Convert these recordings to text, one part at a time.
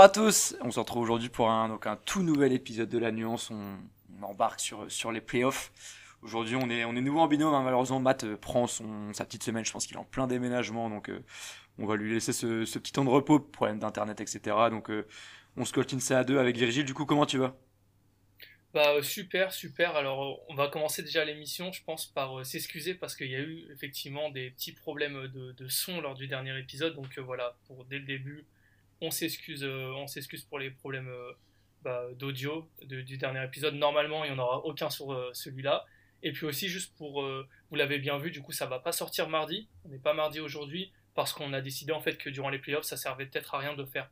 Bonjour à tous, on se retrouve aujourd'hui pour un, tout nouvel épisode de La Nuance, on, embarque sur, les playoffs. Aujourd'hui on est, nouveau en binôme, hein. malheureusement Matt euh, prend sa petite semaine, je pense qu'il est en plein déménagement, donc euh, on va lui laisser ce, petit temps de repos, problème d'internet, etc. Donc euh, on se coltine ça à deux avec Virgile, du coup comment tu vas? Bah super, super. Alors on va commencer déjà l'émission, je pense, par s'excuser parce qu'il y a eu effectivement des petits problèmes de, de son lors du dernier épisode. Donc voilà, pour dès le début, on s'excuse, euh, on s'excuse pour les problèmes euh, bah, d'audio du dernier épisode. Normalement, il n'y en aura aucun sur euh, celui-là. Et puis aussi, juste pour, vous l'avez bien vu, du coup, ça va pas sortir mardi. On n'est pas mardi aujourd'hui parce qu'on a décidé en fait que durant les playoffs, ça servait peut-être à rien de faire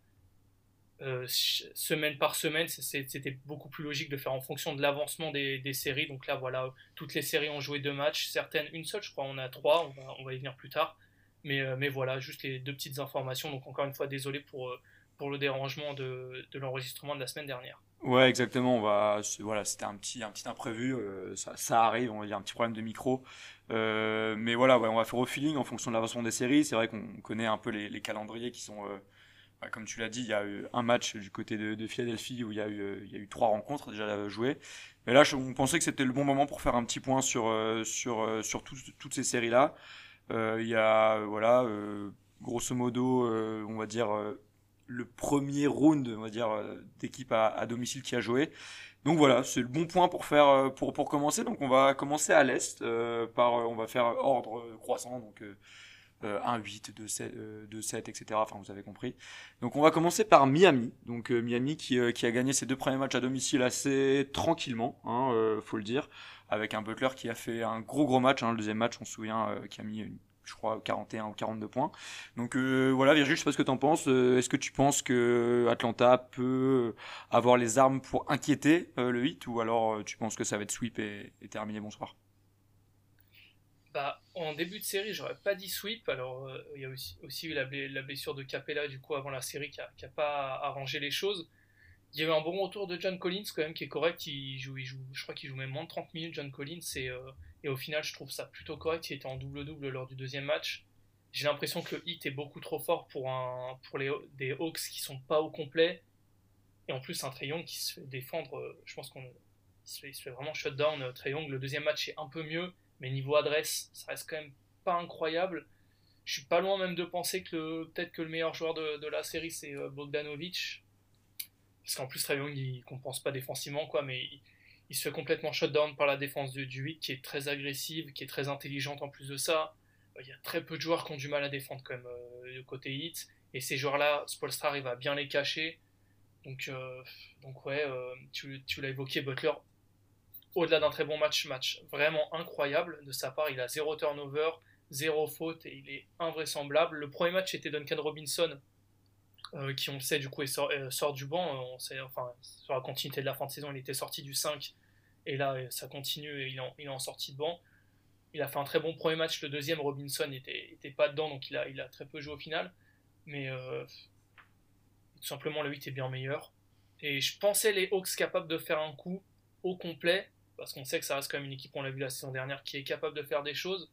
semaine par semaine. C'était beaucoup plus logique de faire en fonction de l'avancement des, séries. Donc là, voilà, toutes les séries ont joué deux matchs, certaines une seule, je crois. On a trois. On va, on va y venir plus tard. Euh, mais, voilà, juste les deux petites informations. Donc encore une fois, désolé pour, euh, pour le dérangement de, de l'enregistrement de la semaine dernière. Ouais, exactement. On va, voilà, c'était un petit, un petit imprévu. Euh, ça, arrive. On va dire un petit problème de micro. mais voilà, ouais, on va faire au feeling en fonction de l'avancement des séries. C'est vrai qu'on connaît un peu les, calendriers qui sont, bah, comme tu l'as dit, il y a eu un match du côté de, de, Philadelphie où il y a eu, il y a eu trois rencontres déjà jouées. Mais là, on pensait que c'était le bon moment pour faire un petit point sur, sur, sur toutes ces séries là. Euh, il y a, voilà, euh, grosso modo, euh, on va dire, le premier round, on va dire, d'équipe à, domicile qui a joué. Donc voilà, c'est le bon point pour faire pour, pour commencer. Donc on va commencer à l'est par on va faire ordre croissant donc 1 8 2 7 2 7 etc. Enfin vous avez compris. Donc on va commencer par Miami. Donc Miami qui, qui a gagné ses deux premiers matchs à domicile assez tranquillement, hein, faut le dire avec un Butler qui a fait un gros gros match. Hein, le deuxième match, on se souvient, euh, qui a mis, je crois, 41 ou 42 points. Donc euh, voilà, Virgile, je sais pas ce que tu en penses. Euh, est-ce que tu penses que Atlanta peut avoir les armes pour inquiéter le 8 ou alors tu penses que ça va être sweep et, terminé bonsoir? Bah, en début de série, j'aurais pas dit sweep. Alors, il y a aussi, eu la, blessure de Capella, du coup, avant la série, qui a, pas arrangé les choses. Il y a eu un bon retour de John Collins quand même qui est correct. Il joue, il joue, je crois qu'il joue même moins de 30 minutes, John Collins. Et, euh, et au final, je trouve ça plutôt correct. Il était en double-double lors du deuxième match. J'ai l'impression que le hit est beaucoup trop fort pour, un, pour les, des Hawks qui sont pas au complet. Et en plus, un Trey Young qui se fait défendre. Euh, je pense qu'on se, fait vraiment shutdown. Euh, le deuxième match est un peu mieux. Mais niveau adresse, ça reste quand même pas incroyable. Je suis pas loin même de penser que peut-être que le meilleur joueur de, de la série c'est Bogdanovic parce qu'en plus, Trae Young, il compense pas défensivement, quoi, mais il, se fait complètement shutdown par la défense du, 8, qui est très agressive, qui est très intelligente en plus de ça. Euh, il y a très peu de joueurs qui ont du mal à défendre, quand même, euh, côté hit. Et ces joueurs-là, Spolstra arrive à bien les cacher. Donc, euh, donc ouais, tu, tu l'as évoqué, Butler, au-delà d'un très bon match, match vraiment incroyable de sa part. Il a zéro turnover, zéro faute et il est invraisemblable. Le premier match était Duncan Robinson euh, qui on le sait du coup sort, euh, sort du banc. Euh, on sait, enfin, sur la continuité de la fin de saison, il était sorti du 5 et là ça continue et il, en, il est en sortie de banc. Il a fait un très bon premier match, le deuxième Robinson était, était pas dedans donc il a, il a très peu joué au final. Mais tout simplement le 8 est bien meilleur. Et je pensais les Hawks capables de faire un coup au complet, parce qu'on sait que ça reste quand même une équipe, on l'a vu la saison dernière, qui est capable de faire des choses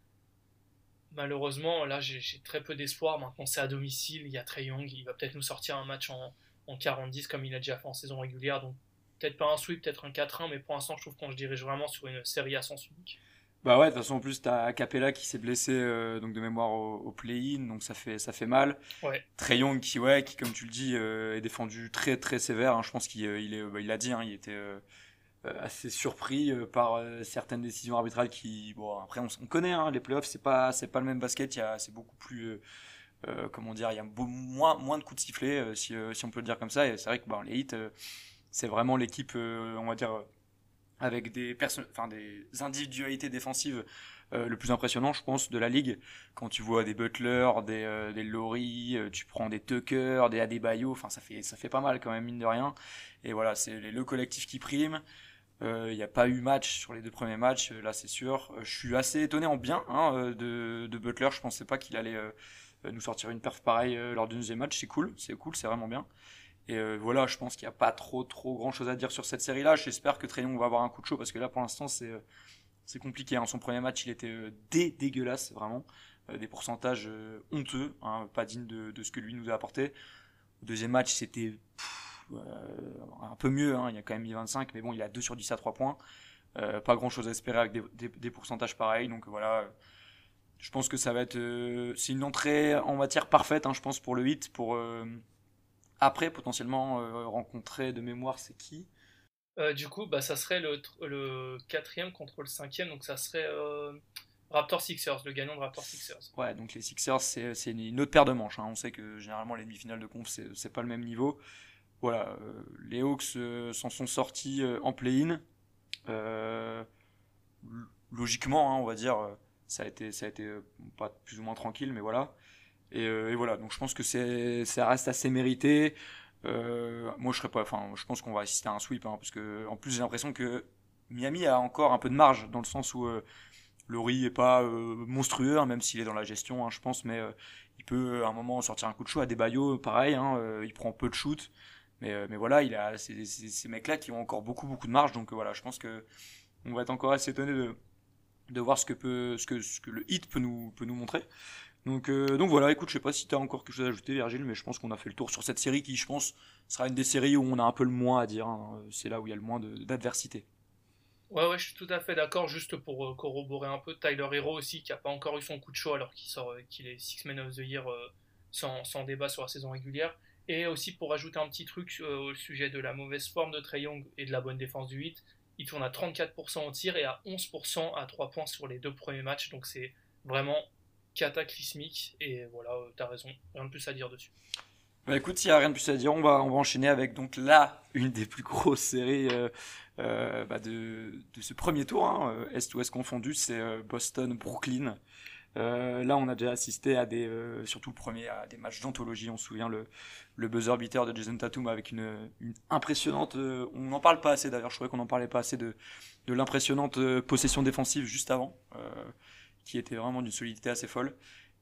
malheureusement, là, j'ai très peu d'espoir. Maintenant, c'est à domicile. Il y a Trey Young. Il va peut-être nous sortir un match en, en 40-10 comme il a déjà fait en saison régulière. Donc, peut-être pas un sweep, peut-être un 4-1. Mais pour l'instant, je trouve qu'on se dirige vraiment sur une série à sens unique. Bah ouais, de toute façon, en plus, t'as Capella qui s'est blessé euh, donc de mémoire au, play-in, donc ça fait, ça fait mal. Ouais. Trey Young qui, ouais, qui, comme tu le dis, euh, est défendu très très sévère. Hein. Je pense qu'il euh, il est, bah, il a dit, hein, il était euh, assez surpris euh, par euh, certaines décisions arbitrales qui bon après on, connaît hein, les playoffs c'est pas c'est pas le même basket c'est beaucoup plus comment dire il y a moins moins de coups de sifflet si, si on peut le dire comme ça et c'est vrai que bon, les hits c'est vraiment l'équipe on va dire avec des enfin des individualités défensives le plus impressionnant, je pense, de la ligue. Quand tu vois des Butler, des, des tu prends des Tucker, des Adebayo, enfin ça fait ça fait pas mal quand même mine de rien. Et voilà, c'est le collectif qui prime. Euh, il n'y a pas eu match sur les deux premiers matchs, euh, là c'est sûr. Euh, je suis assez étonné en bien hein, de, de, Butler. Je pensais pas qu'il allait nous sortir une perf pareille lors du deuxième match. C'est cool, c'est cool, c'est vraiment bien. Et voilà, je pense qu'il n'y a pas trop trop grand chose à dire sur cette série-là. J'espère que Trayon va avoir un coup de chaud parce que là pour l'instant c'est compliqué. Hein. Son premier match il était dé dégueulasse vraiment, des pourcentages honteux, hein, pas dignes de, de, ce que lui nous a apporté. Deuxième match, c'était un peu mieux. Hein. Il y a quand même mis 25, mais bon, il a 2 sur 10 à 3 points. pas grand chose à espérer avec des, pourcentages pareils. Donc voilà, je pense que ça va être. c'est une entrée en matière parfaite, hein, je pense, pour le 8. Pour, après, potentiellement, rencontrer de mémoire, c'est qui? Euh, du coup, bah, ça serait le, le quatrième contre le cinquième, donc ça serait euh, Raptor Sixers, le gagnant de Raptor Sixers. Ouais, donc les Sixers, c'est une autre paire de manches. Hein. On sait que généralement les demi-finales de conf, c'est pas le même niveau. Voilà, euh, les Hawks s'en sont sortis en play-in. logiquement, hein, on va dire, ça a été, ça a été pas plus ou moins tranquille, mais voilà. Et, voilà, donc je pense que ça reste assez mérité. Euh, moi, je serais pas. Enfin, je pense qu'on va assister à un sweep, hein, parce que en plus, j'ai l'impression que Miami a encore un peu de marge dans le sens où euh, Laurie est pas euh, monstrueux, hein, même s'il est dans la gestion, je pense, mais il peut à un moment sortir un coup de chaud à des baillots, pareil. il prend peu de shoot, mais, mais voilà, il a ces, mecs-là qui ont encore beaucoup beaucoup de marge, donc voilà, je pense que on va être encore assez étonné de, voir ce que le hit peut nous montrer. Donc, euh, donc voilà, écoute, je sais pas si tu as encore quelque chose à ajouter, Virgile, mais je pense qu'on a fait le tour sur cette série qui, je pense, sera une des séries où on a un peu le moins à dire. Hein. C'est là où il y a le moins d'adversité. Ouais, ouais, je suis tout à fait d'accord. Juste pour euh, corroborer un peu, Tyler Hero aussi, qui a pas encore eu son coup de chaud alors qu'il sort, euh, qu'il est Six Men of the Year sans, débat sur la saison régulière. Et aussi pour ajouter un petit truc au sujet de la mauvaise forme de Trey Young et de la bonne défense du 8, il tourne à 34% au tir et à 11% à 3 points sur les deux premiers matchs. Donc c'est vraiment cataclysmique. Et voilà, euh, t'as raison, rien de plus à dire dessus. Bah écoute, s'il n'y a rien de plus à dire, on va, enchaîner avec donc là, une des plus grosses séries euh, euh, bah de, de, ce premier tour, hein, Est-Ouest confondu, c'est Boston-Brooklyn. Là, on a déjà assisté à des, surtout le premier, à des matchs d'anthologie. On se souvient le, buzzer beater de Jason Tatum avec une, impressionnante. on n'en parle pas assez d'ailleurs. Je trouvais qu'on n'en parlait pas assez de, l'impressionnante possession défensive juste avant qui était vraiment d'une solidité assez folle.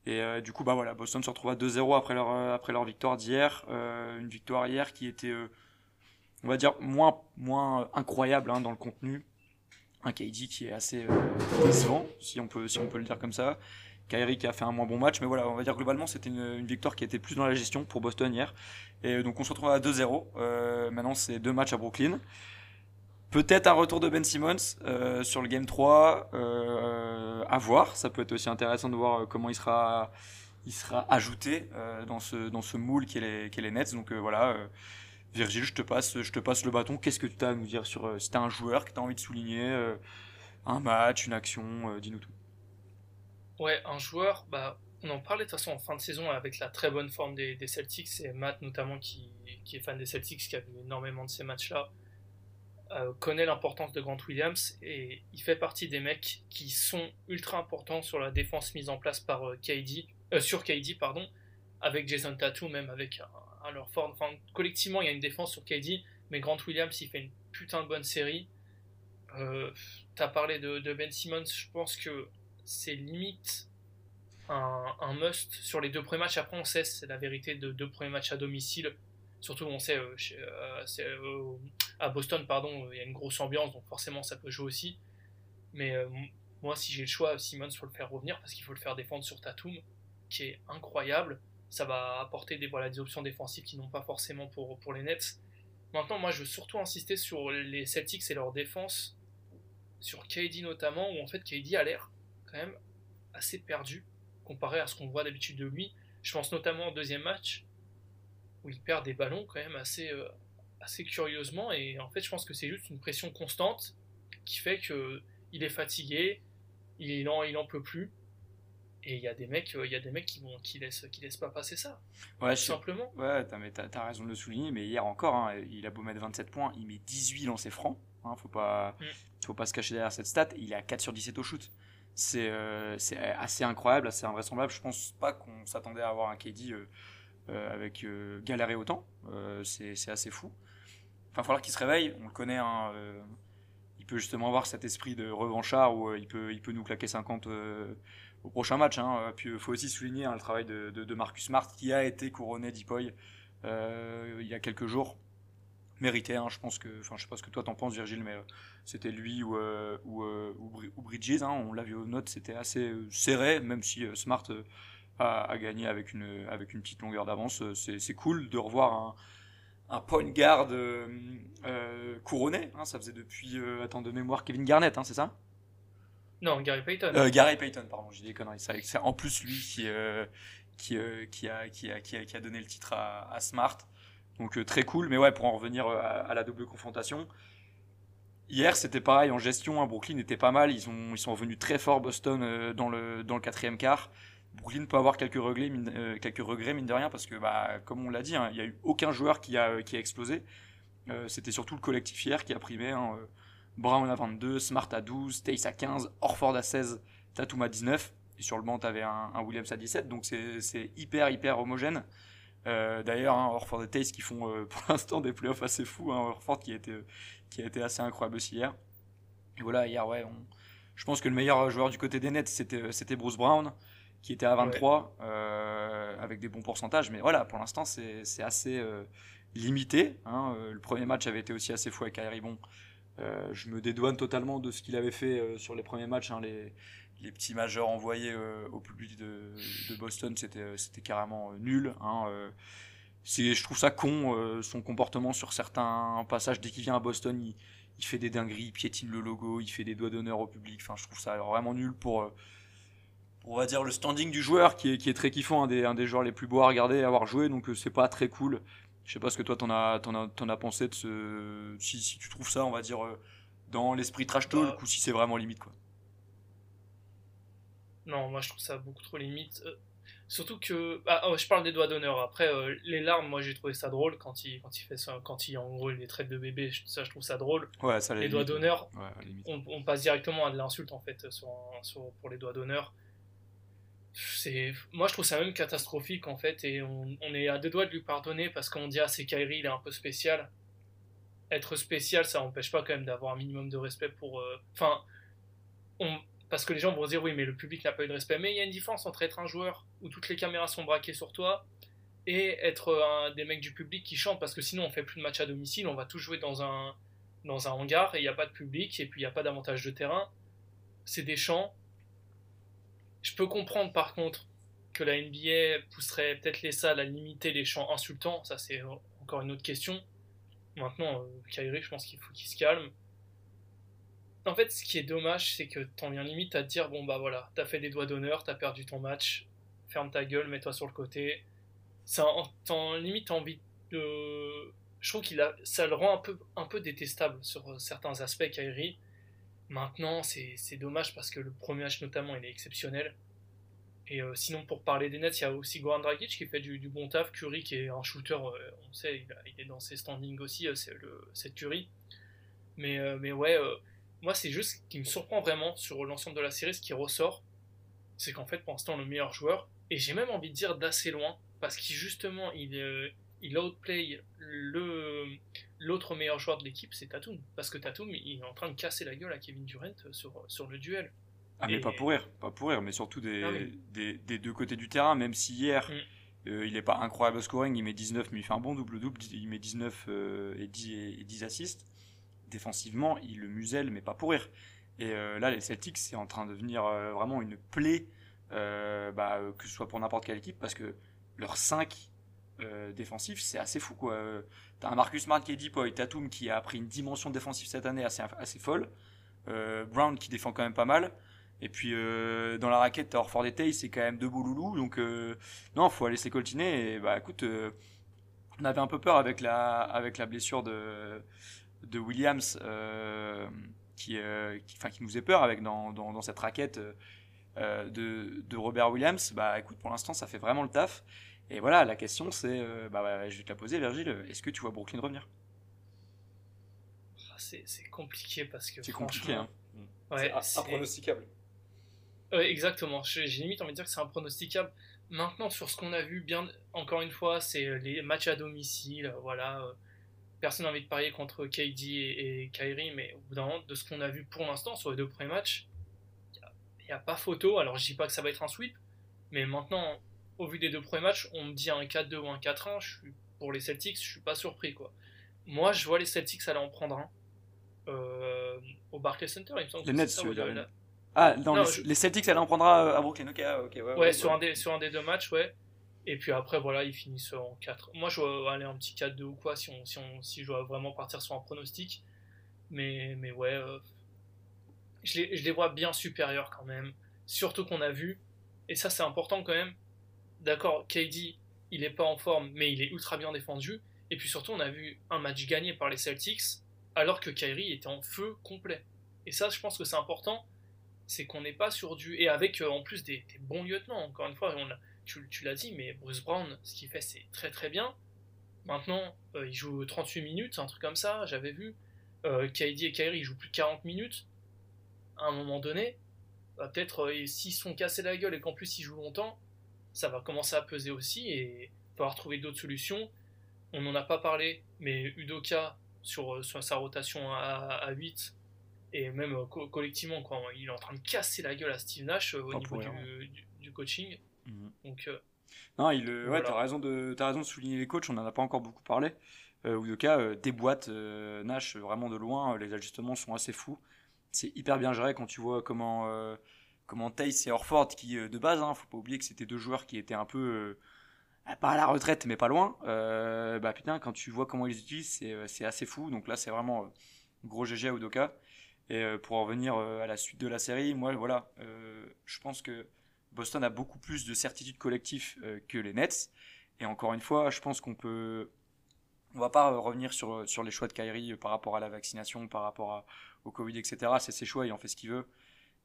Et euh, du coup, bah voilà, Boston se retrouve à 2-0 après leur, euh, après leur victoire d'hier. Euh, une victoire hier qui était, on va dire, moins, moins incroyable hein, dans le contenu. Un KD qui est assez décevant, si on, peut, si on peut le dire comme ça. Kyrie qui a fait un moins bon match, mais voilà, on va dire globalement, c'était une, victoire qui était plus dans la gestion pour Boston hier. Et donc on se retrouve à 2-0. maintenant, c'est deux matchs à Brooklyn. Peut-être un retour de Ben Simmons euh, sur le Game 3, euh, à voir. Ça peut être aussi intéressant de voir euh, comment il sera, il sera ajouté dans, ce, dans ce moule qu'est les, les Nets. Donc voilà, Virgile, je te, passe, je passe le bâton. Qu'est-ce que tu as à nous dire sur si tu un joueur que tu as envie de souligner, un match, une action, dis-nous tout. Ouais, un joueur, bah, on en parlait de toute façon en fin de saison avec la très bonne forme des, Celtics. C'est Matt notamment qui, est fan des Celtics, qui a vu énormément de ces matchs-là. Euh, connaît l'importance de Grant Williams et il fait partie des mecs qui sont ultra importants sur la défense mise en place par euh, KD, euh, sur KD pardon, avec Jason Tatum, même avec un, Enfin, collectivement, il y a une défense sur KD, mais Grant Williams, il fait une putain de bonne série. Euh, T'as parlé de, Ben Simmons, je pense que c'est limite un, must sur les deux premiers matchs. Après, on sait, c'est la vérité de deux premiers matchs à domicile. Surtout, on sait, euh, euh, euh, à Boston, pardon, il y a une grosse ambiance, donc forcément, ça peut jouer aussi. Mais moi, si j'ai le choix, Simmons, faut le faire revenir parce qu'il faut le faire défendre sur Tatum, qui est incroyable. Ça va apporter des, voilà, des options défensives qui n'ont pas forcément pour, pour les Nets. Maintenant, moi, je veux surtout insister sur les Celtics et leur défense, sur KD notamment, où en fait, KD a l'air quand même assez perdu comparé à ce qu'on voit d'habitude de lui. Je pense notamment au deuxième match, où il perd des ballons quand même assez, euh, assez curieusement. Et en fait, je pense que c'est juste une pression constante qui fait que il est fatigué, il en, il en peut plus. Et il y a des mecs, euh, il y a des mecs qui vont, qui laissent, qui laissent pas passer ça. Ouais, tout simplement. Ouais, t'as, as, raison de le souligner, mais hier encore, hein, il a beau mettre 27 points, il met 18 lancers francs. Hein, faut pas, mm. faut pas se cacher derrière cette stat. Il est à 4 sur 17 au shoot. C'est, euh, c'est assez incroyable, assez invraisemblable. Je pense pas qu'on s'attendait à avoir un KD euh, avec galérer autant. C'est assez fou. Enfin, il va falloir qu'il se réveille. On le connaît. Hein, il peut justement avoir cet esprit de revanchard où il, peut, il peut nous claquer 50 au prochain match. Hein. Puis il faut aussi souligner hein, le travail de, Marcus Smart qui a été couronné d'Ipoy il y a quelques jours. Mérité, hein, je pense que, enfin, je sais pas ce que toi t'en penses, Virgile, mais c'était lui ou, ou, ou, Bridges. on l'a vu aux notes, c'était assez serré, même si Smart à, gagner avec une, avec une petite longueur d'avance. C'est cool de revoir un, un point guard couronné. Ça faisait depuis, attends, de mémoire, Kevin Garnett, c'est ça? Non, Gary Payton. Gary Payton, pardon, j'ai des conneries. C'est en plus lui qui, a, donné le titre à, Smart. Donc très cool. Mais ouais, pour en revenir à la double confrontation, Hier, c'était pareil en gestion. Hein, Brooklyn était pas mal. Ils, ont, ils sont revenus très fort, Boston, euh, dans, le, quatrième quart. Brooklyn peut avoir quelques regrets, mine, euh, de rien, parce que, bah, comme on l'a dit, hein, il n'y a eu aucun joueur qui a, explosé. Euh, c'était surtout le collectif hier qui a primé. Hein, Brown à 22, Smart à 12, Tace à 15, Orford à 16, Tatum à 19. Et sur le banc, tu avais un, un, Williams à 17. Donc c'est hyper, hyper homogène. D'ailleurs, hein, Orford et Tace qui font pour l'instant des playoffs assez fous. Hein, Orford qui a été qui a été assez incroyable aussi hier. Et voilà, hier, ouais, je pense que le meilleur joueur du côté des Nets, c'était, c'était Bruce Brown, qui était à 23, euh, avec des bons pourcentages. Mais voilà, pour l'instant, c'est, assez euh, limité. Hein. Euh, le premier match avait été aussi assez fou avec Kyrie. Bon, je me dédouane totalement de ce qu'il avait fait sur les premiers matchs. Hein. les, petits majeurs envoyés au public de, Boston, c'était, carrément nul. Hein je trouve ça con euh, son comportement sur certains passages dès qu'il vient à Boston il, fait des dingueries il piétine le logo il fait des doigts d'honneur au public enfin je trouve ça vraiment nul pour, euh, dire le standing du joueur qui est, très kiffant un des, joueurs les plus beaux à regarder à avoir joué donc euh, c'est pas très cool je sais pas ce que toi t'en as, t'en as, t'en as pensé de ce si, si, tu trouves ça on va dire dans l'esprit trash talk ou si c'est vraiment limite quoi non moi je trouve ça beaucoup trop limite Surtout que, ah, oh, je parle des doigts d'honneur. Après, euh, les larmes, moi j'ai trouvé ça drôle quand il, quand il fait ça, quand il en gros les traite de bébé. Ça, je trouve ça drôle. Ouais, ça, les doigts d'honneur, on, passe directement à de l'insulte en fait sur, sur, pour les doigts d'honneur. C'est, moi je trouve ça même catastrophique en fait, et on, on est à deux doigts de lui pardonner parce qu'on dit ah c'est Kyrie, il est un peu spécial. Être spécial, ça n'empêche pas quand même d'avoir un minimum de respect pour. Euh, enfin, on parce que les gens vont dire oui mais le public n'a pas eu de respect mais il y a une différence entre être un joueur où toutes les caméras sont braquées sur toi et être un des mecs du public qui chantent parce que sinon on fait plus de matchs à domicile on va tous jouer dans un dans un hangar et il n'y a pas de public et puis il n'y a pas d'avantage de terrain c'est des chants je peux comprendre par contre que la NBA pousserait peut-être les salles à limiter les chants insultants ça c'est encore une autre question maintenant euh, Kyrie je pense qu'il faut qu'il se calme en fait, ce qui est dommage, c'est que t'en viens limite à te dire bon bah voilà, t'as fait des doigts d'honneur, t'as perdu ton match, ferme ta gueule, mets-toi sur le côté. Ça, t'en limite envie de. Je trouve qu'il a, ça le rend un peu, un peu détestable sur certains aspects, Kyrie. Maintenant, c'est, dommage parce que le premier match notamment, il est exceptionnel. Et euh, sinon, pour parler des Nets, il y a aussi Goran Dragic qui fait du, bon taf. Curry qui est un shooter, euh, on sait, il, est dans ses standings aussi, euh, c'est, Curry. Mais, mais ouais moi, c'est juste ce qui me surprend vraiment sur l'ensemble de la série, ce qui ressort, c'est qu'en fait, pour l'instant, le meilleur joueur, et j'ai même envie de dire d'assez loin, parce qu'il justement, il, euh, il outplay le, l'autre meilleur joueur de l'équipe, c'est Tatum. Parce que Tatum, il est en train de casser la gueule à Kevin Durant sur, sur le duel. Ah, mais pas pour rire, pas pour rire, mais surtout des, des, des, deux côtés du terrain, même si hier. Mm. Euh, il n'est pas incroyable au scoring, il met 19, mais il fait un bon double-double, il met 19 euh, et, 10, et 10 assists défensivement, il le muselle, mais pas pour rire. Et euh, là, les Celtics, c'est en train de devenir euh, vraiment une plaie, euh, bah, que ce soit pour n'importe quelle équipe, parce que leurs 5 défensifs, c'est assez fou. quoi. T'as un Marcus Smart qui est deep, Tatum qui a pris une dimension défensive cette année assez, assez folle, Brown qui défend quand même pas mal. Et puis dans la raquette, t'as Orford et c'est quand même deux beaux loulous. Donc non, faut aller coltiner. Et bah écoute, on avait un peu peur avec la, avec la blessure de, de Williams euh, qui, euh, qui, qui, nous faisait peur avec dans, dans, cette raquette euh, de, de, Robert Williams, bah écoute, pour l'instant, ça fait vraiment le taf. Et voilà, la question c'est, bah, je vais te la poser, Virgile, est-ce que tu vois Brooklyn revenir? Ah, c'est, compliqué parce que. C'est compliqué, hein. Ouais, c'est impronosticable. Ouais, exactement. J'ai limite envie de dire que c'est impronosticable. Maintenant, sur ce qu'on a vu, bien, encore une fois, c'est les matchs à domicile, voilà personne n'a envie de parier contre KD et, Kyrie, mais au bout d'un moment, de ce qu'on a vu pour l'instant sur les deux premiers matchs, il n'y a, pas photo. Alors je dis pas que ça va être un sweep, mais maintenant, au vu des deux premiers matchs, on me dit un 4-2 ou un 4-1. Je suis, pour les Celtics, je suis pas surpris. quoi. Moi, je vois les Celtics aller en prendre un. Euh, au Barclays Center, il me semble. Les Nets, veux dire Ah, dans les, Celtics, elle en prendra à Brooklyn. Ok, ok, ouais. Ouais, sur, Un des, sur un des deux matchs, ouais. Et puis après, voilà, ils finissent en 4. Moi, je vais aller en petit 4-2 ou quoi, si, on, si, on, si je dois vraiment partir sur un pronostic. Mais, mais ouais, je, les, je les vois bien supérieurs quand même. Surtout qu'on a vu, et ça c'est important quand même, d'accord, KD, il est pas en forme, mais il est ultra bien défendu. Et puis surtout, on a vu un match gagné par les Celtics, alors que Kyrie était en feu complet. Et ça, je pense que c'est important, c'est qu'on n'est pas sur du... Et avec euh, en plus des, bons lieutenants, encore une fois, tu, l'as dit, mais Bruce Brown, ce qu'il fait, c'est très très bien. Maintenant, euh, il joue 38 minutes, un truc comme ça, j'avais vu. Euh, KD et Kyrie, ils jouent plus de 40 minutes. À un moment donné, bah, peut-être s'ils sont cassés la gueule et qu'en plus ils jouent longtemps, ça va commencer à peser aussi et il falloir trouver d'autres solutions. On n'en a pas parlé, mais Udoka sur, euh, sur sa rotation à, à 8 et même euh, collectivement, quoi, il est en train de casser la gueule à Steve Nash au niveau du, coaching. Mhm. Donc, non, il, ouais, t'as raison de, as raison de souligner les coachs. On n'en a pas encore beaucoup parlé. Udoka déboîte Nash vraiment de loin. Les ajustements sont assez fous c'est hyper bien géré quand tu vois comment euh, comment Tace et Orford qui euh, de base hein, faut pas oublier que c'était deux joueurs qui étaient un peu euh, pas à la retraite mais pas loin bah putain quand tu vois comment ils utilisent c'est assez fou donc là c'est vraiment gros GG à Udoka et pour en revenir à la suite de la série moi voilà je pense que Boston a beaucoup plus de certitude collective que les Nets et encore une fois je pense qu'on peut on va pas revenir sur, sur les choix de Kyrie par rapport à la vaccination, par rapport au Covid, etc. C'est ses choix, il en fait ce qu'il veut.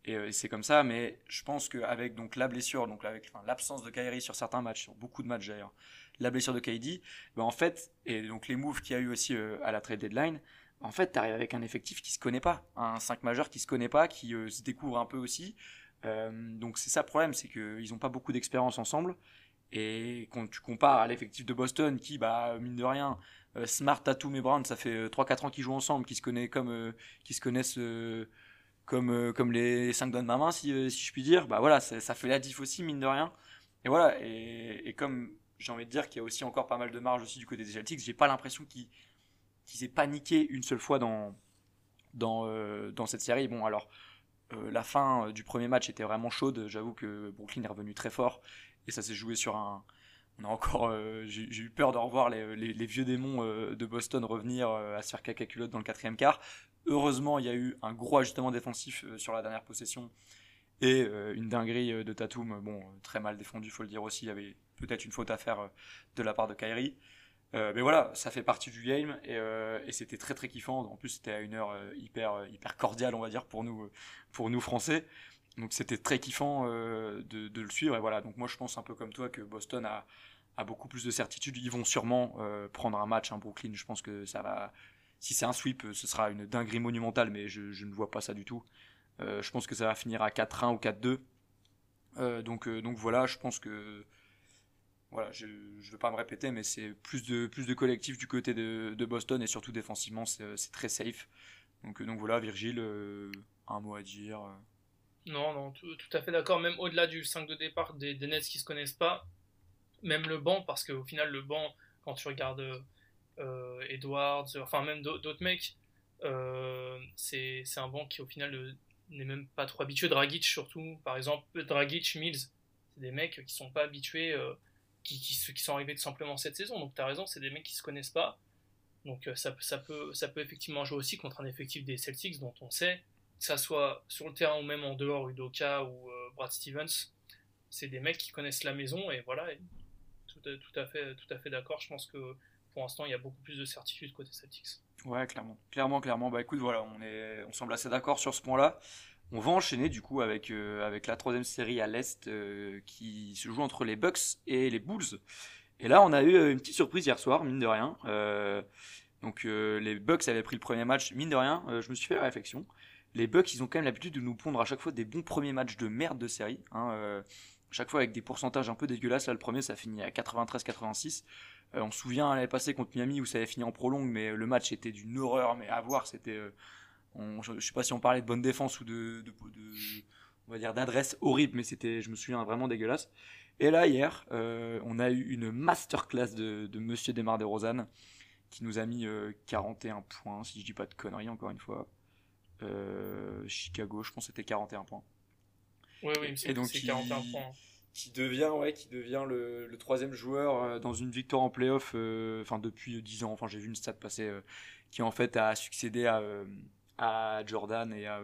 Euh, et, c'est comme ça, mais je pense qu'avec donc la blessure, donc avec l'absence de Kyrie sur certains matchs, sur beaucoup de matchs d'ailleurs, la blessure de KD, ben en fait, et donc les moves qu'il y a eu aussi euh, à la trade deadline, en fait, tu avec un effectif qui se connaît pas, un 5 majeur qui se connaît pas, qui euh, se découvre un peu aussi. donc c'est ça le problème, c'est qu'ils n'ont pas beaucoup d'expérience ensemble. Et quand tu compares à l'effectif de Boston, qui, bah, mine de rien, Smart, Tatum et Brown, ça fait 3-4 euh, ans qu'ils jouent ensemble, qu'ils se connaissent comme, qui se connaissent comme, comme les 5 doigts de ma main, si, si je puis dire. Bah voilà, ça, fait la diff aussi, mine de rien. Et voilà, et, comme j'ai envie de dire qu'il y a aussi encore pas mal de marge aussi du côté des Celtics, j'ai pas l'impression qu'ils qu aient paniqué une seule fois dans, dans, dans cette série. Bon, alors, la fin du premier match était vraiment chaude. J'avoue que Brooklyn est revenu très fort et ça s'est joué sur un. On a encore, euh, j'ai eu peur de revoir les, les, vieux démons euh, de Boston revenir euh, à se faire caca culotte dans le quatrième quart. Heureusement, il y a eu un gros ajustement défensif sur la dernière possession et une dinguerie de Tatum, bon, très mal défendu, faut le dire aussi. Il y avait peut-être une faute à faire de la part de Kyrie. mais voilà, ça fait partie du game et, c'était très très kiffant. En plus, c'était à une heure hyper hyper cordiale, on va dire pour nous pour nous français. Donc c'était très kiffant euh, de, le suivre. Et voilà, donc moi je pense un peu comme toi que Boston a, a beaucoup plus de certitude. Ils vont sûrement euh, prendre un match, un Brooklyn. Je pense que ça va. Si c'est un sweep, ce sera une dinguerie monumentale, mais je, ne vois pas ça du tout. Euh, je pense que ça va finir à 4-1 ou 4-2. donc, donc voilà, je pense que. Voilà, je ne veux pas me répéter, mais c'est plus de, plus de collectif du côté de, Boston et surtout défensivement, c'est très safe. Donc, donc voilà, Virgile, un mot à dire. Non, non, tout, à fait d'accord. Même au-delà du 5 de départ des, des Nets qui se connaissent pas, même le banc, parce qu'au final, le banc, quand tu regardes euh, Edwards, enfin même d'autres mecs, euh, c'est un banc qui au final n'est même pas trop habitué. Dragic surtout, par exemple, Dragic, Mills, c'est des mecs qui sont pas habitués, euh, qui, qui, sont arrivés tout simplement cette saison. Donc tu as raison, c'est des mecs qui se connaissent pas. Donc ça, ça, peut, ça peut effectivement jouer aussi contre un effectif des Celtics dont on sait que ça soit sur le terrain ou même en dehors, Udoka ou euh, Brad Stevens, c'est des mecs qui connaissent la maison et voilà, tout, tout, à fait, tout à fait d'accord. Je pense que pour l'instant, il y a beaucoup plus de certitude côté Celtics. Ouais, clairement, clairement, clairement. Bah écoute, voilà, on est, semble assez d'accord sur ce point-là. On va enchaîner du coup avec, euh, la troisième série à l'Est euh, qui se joue entre les Bucks et les Bulls. Et là, on a eu une petite surprise hier soir, mine de rien. donc les Bucks avaient pris le premier match, mine de rien. je me suis fait la réflexion les Bucks, ils ont quand même l'habitude de nous pondre à chaque fois des bons premiers matchs de merde de série. Hein, euh, chaque fois avec des pourcentages un peu dégueulasses. Là, le premier, ça finit à 93-86. Euh, on se souvient l'année passée contre Miami où ça avait fini en prolongue, mais le match était d'une horreur. Mais à voir, c'était. Euh, je, sais pas si on parlait de bonne défense ou de, on va dire d'adresse horrible, mais c'était, je me souviens vraiment dégueulasse. Et là hier, on a eu une masterclass de, de Monsieur Desmar de Rosanne qui nous a mis 41 points, si je dis pas de conneries encore une fois. Euh, Chicago, je pense que c'était 41 points. Oui, oui, et donc c'est 41 points. Qui devient, ouais, qui devient le, le troisième joueur dans une victoire en playoff, enfin depuis 10 ans. Enfin, j'ai vu une stat passer qui en fait a succédé à, à Jordan et à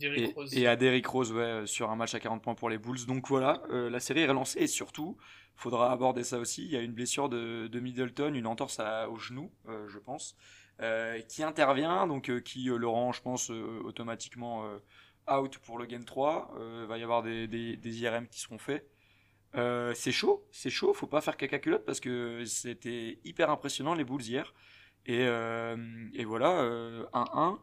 et, et, à Derrick Rose ouais, sur un match à 40 points pour les Bulls. Donc voilà, la série est relancée et surtout, faudra aborder ça aussi. Il y a une blessure de, de Middleton, une entorse au genou, je pense. Euh, qui intervient, donc euh, qui euh, le rend, je pense, automatiquement out pour le Game 3. Il va y avoir des, IRM qui seront faits. c'est chaud, c'est chaud, faut pas faire caca culotte parce que c'était hyper impressionnant les Bulls hier. Et, et voilà, 1-1.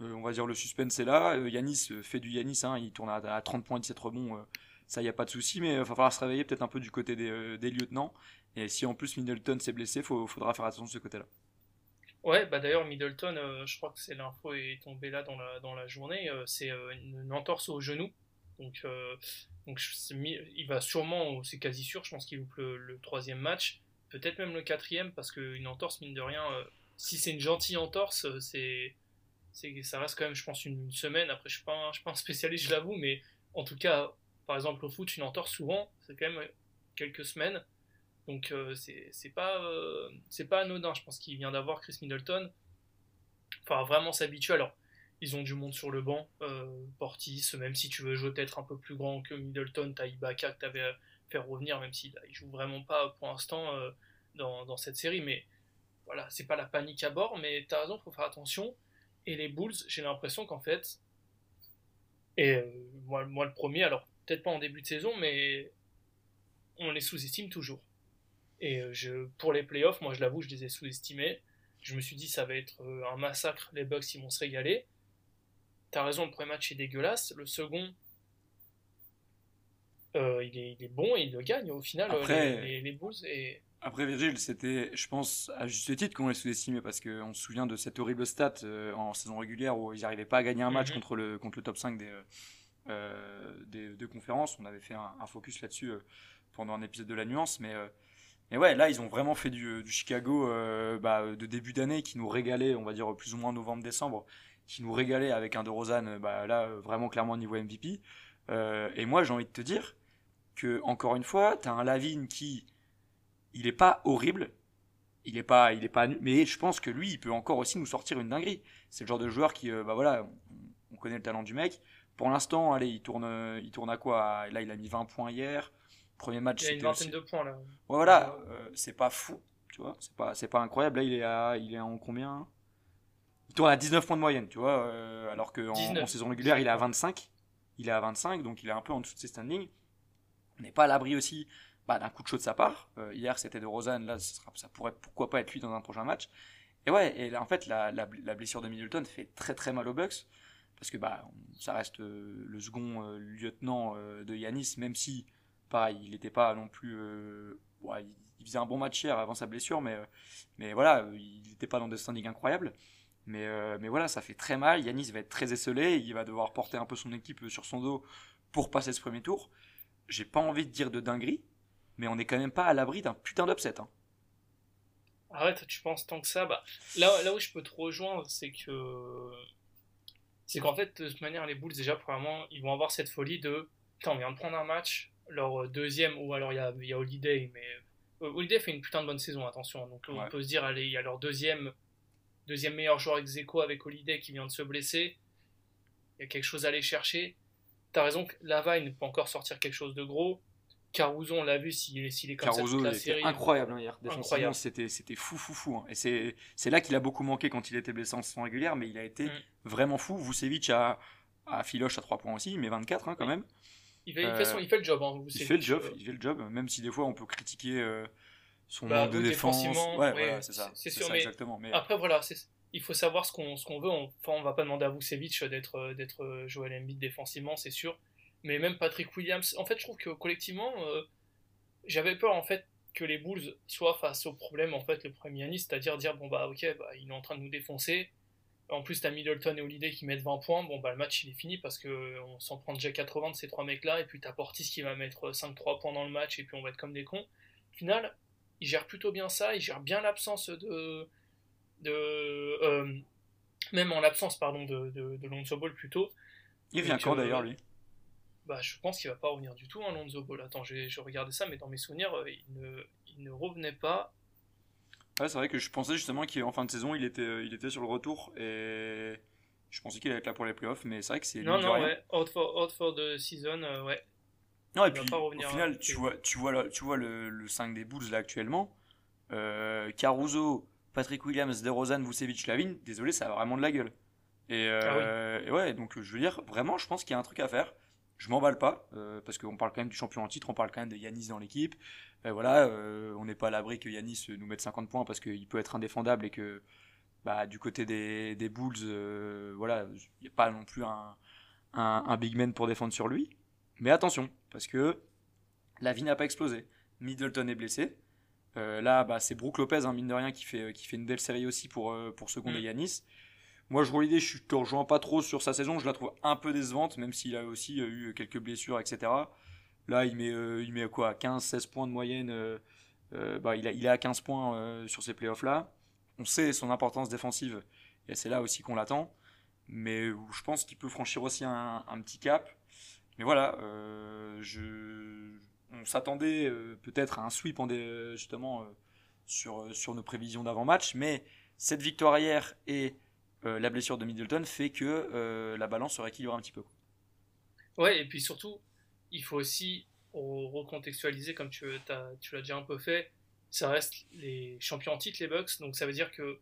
on va dire le suspense est là. Yanis fait du Yanis, hein, il tourne à, 30 points, 17 rebonds. ça, y a pas de souci, mais il va falloir se réveiller peut-être un peu du côté des lieutenants. Et si en plus Middleton s'est blessé, il faudra faire attention de ce côté-là. Ouais, bah d'ailleurs Middleton, euh, je crois que c'est l'info est tombée là dans la, dans la journée, euh, c'est euh, une, entorse au genou. Donc, donc il va sûrement, c'est quasi sûr, je pense qu'il loupe le, troisième match, peut-être même le quatrième, parce qu'une entorse, mine de rien, si c'est une gentille entorse, c'est, ça reste quand même, je pense, une, semaine. Après, je ne suis pas un spécialiste, je l'avoue, mais en tout cas, par exemple, au foot, une entorse, souvent, c'est quand même quelques semaines. Donc euh, c'est pas euh, pas anodin. Je pense qu'il vient d'avoir Chris Middleton. Enfin vraiment s'habituer. Alors ils ont du monde sur le banc. Euh, Portis, même si tu veux jouer peut-être un peu plus grand que Middleton, t'as Ibaka que t'avais fait revenir, même s'il il joue vraiment pas pour l'instant dans, dans, cette série. Mais voilà, c'est pas la panique à bord. Mais t'as raison, faut faire attention. Et les Bulls, j'ai l'impression qu'en fait, et moi, moi le premier, alors peut-être pas en début de saison, mais on les sous-estime toujours. Et euh, je, pour les playoffs, moi je l'avoue, je les ai sous-estimés. Je me suis dit, ça va être euh, un massacre, les Bucks ils vont se régaler. T'as raison, le premier match est dégueulasse. Le second, euh, il, est, il, est, bon et il le gagne au final, Après... les, les, Bulls. Et... Après, Virgile, c'était, je pense, à juste titre qu'on les sous-estimé parce qu'on se souvient de cette horrible stat en saison régulière où ils n'arrivaient pas à gagner un match mhm. contre, le, contre le top 5 des, des, deux conférences. On avait fait un, un focus là-dessus pendant un épisode de la nuance, mais et ouais, là, ils ont vraiment fait du, Chicago euh, bah, de début d'année qui nous régalait, on va dire plus ou moins novembre-décembre, qui nous régalait avec un de Rosanne, bah, là, vraiment clairement niveau MVP. Euh, et moi, j'ai envie de te dire que, encore une fois, tu as un Lavine qui, il est pas horrible, il est pas, il est pas, mais je pense que lui, il peut encore aussi nous sortir une dinguerie. C'est le genre de joueur qui, euh, bah voilà, on, connaît le talent du mec. Pour l'instant, allez, il tourne, il tourne à quoi? Là, il a mis 20 points hier. Premier match, il y a une vingtaine de points là. voilà, euh, c'est pas fou, tu vois, c'est pas, c'est pas incroyable. Là, il est, à, il est en combien? Il tourne à 19 points de moyenne, tu vois, euh, alors qu'en en saison régulière, il est à 25. Il est à 25, donc il est un peu en dessous de ses standings. On n'est pas à l'abri aussi bah, d'un coup de chaud de sa part. Euh, hier, c'était de Rosanne, là, ça, ça, pourrait pourquoi pas être lui dans un prochain match. Et ouais, et là, en fait, la, la, blessure de Middleton fait très très mal aux Bucks. Parce que bah, ça reste le second lieutenant de Yanis, même si il n'était pas non plus. Euh, il faisait un bon match hier avant sa blessure, mais, euh, mais voilà, il n'était pas dans des standings incroyables. Mais, euh, mais voilà, ça fait très mal. Yanis va être très esselé. Il va devoir porter un peu son équipe sur son dos pour passer ce premier tour. J'ai pas envie de dire de dinguerie, mais on n'est quand même pas à l'abri d'un putain d'upset. Hein. Arrête, tu penses tant que ça bah, là, là où je peux te rejoindre, c'est que. C'est qu'en fait, de toute manière, les Bulls, déjà, premièrement, ils vont avoir cette folie de. Putain, on vient de prendre un match, leur deuxième, ou alors il y a, y a, Holiday, mais euh, Holiday fait une putain de bonne saison, attention. Donc on peut se dire, allez, il y a leur deuxième, deuxième meilleur joueur ex aequo avec Holiday qui vient de se blesser. Il y a quelque chose à aller chercher. T'as raison que Lavine peut encore sortir quelque chose de gros. Caruso, on l'a vu, s'il est, est comme Caruso, ça la série. incroyable hein, hier. Défensivement, c'était, c'était fou, fou, fou. Hein. Et c'est, c'est là qu'il a beaucoup manqué quand il était blessé en saison régulière, mais il a été mm. vraiment fou. Vucevic a, a Filoche à 3 points aussi, mais 24 hein, quand même. Il fait, il fait, le job. Hein, il fait le job, il fait le job, même si des fois on peut critiquer euh, son bah, de défense. Ouais, c'est ça. C'est sûr, mais exactement. Mais... Après, voilà, il faut savoir ce qu'on ce qu'on veut. On, enfin, on va pas demander à Vucevic d'être euh, d'être euh, Joel Embiid défensivement, c'est sûr. Mais même Patrick Williams, en fait, je trouve que collectivement, j'avais peur en fait que les Bulls soient face au problème en fait le premier année, c'est-à-dire dire bon bah ok, bah, il est en train de nous défoncer en plus, t'as Middleton et Holiday qui mettent 20 points. Bon, bah, le match il est fini parce qu'on s'en prend déjà 80 de ces trois mecs-là. Et puis t'as Portis qui va mettre 5-3 points dans le match. Et puis on va être comme des cons. Au final, il gère plutôt bien ça. Il gère bien l'absence de. de euh, même en l'absence, pardon, de, de, Lonzo Ball plutôt. Il vient quand d'ailleurs, lui? Bah, je pense qu'il va pas revenir du tout, hein, Lonzo Ball. Attends, je, je regardais ça, mais dans mes souvenirs, euh, il ne, il ne revenait pas. Ouais, c'est vrai que je pensais justement qu'en fin de saison, il était, il était sur le retour et je pensais qu'il allait être là pour les playoffs, mais c'est vrai que c'est. Non, non, ouais, out for, out for the season, euh, ouais. Non, et puis au final, tu vois, tu vois, tu vois le, le 5 des Bulls là actuellement. Euh, Caruso, Patrick Williams, DeRozan, Vucevic, Lavin, désolé, ça a vraiment de la gueule. Et, euh, ah et, ouais, donc je veux dire, vraiment, je pense qu'il y a un truc à faire. Je m'emballe pas, euh, parce qu'on parle quand même du champion en titre, on parle quand même de Yanis dans l'équipe. voilà, on n'est pas à l'abri que Yanis nous mette 50 points parce qu'il peut être indéfendable et que bah, du côté des, des Bulls, voilà, il n'y a pas non plus un, un, un, big man pour défendre sur lui. Mais attention, parce que la vie n'a pas explosé. Middleton est blessé. Euh, là, bah, c'est Brook Lopez, hein, mine de rien, qui fait, qui fait une belle série aussi pour, euh, pour seconder mm. Yanis. Moi, je vois l'idée, je te rejoins pas trop sur sa saison. Je la trouve un peu décevante, même s'il a aussi euh, eu quelques blessures, etc. Là, il met, il met quoi 15-16 points de moyenne. bah, il, a, est à 15 points sur ces playoffs-là. On sait son importance défensive, et c'est là aussi qu'on l'attend. Mais je pense qu'il peut franchir aussi un, petit cap. Mais voilà, euh, on s'attendait euh, peut-être à un sweep en justement euh, sur, sur nos prévisions d'avant-match, mais cette victoire hier et la blessure de Middleton fait que la balance se rééquilibre un petit peu. Ouais, et puis surtout, il faut aussi recontextualiser, comme tu, tu l'as déjà un peu fait, ça reste les champions en titre, les Bucks, donc ça veut dire que,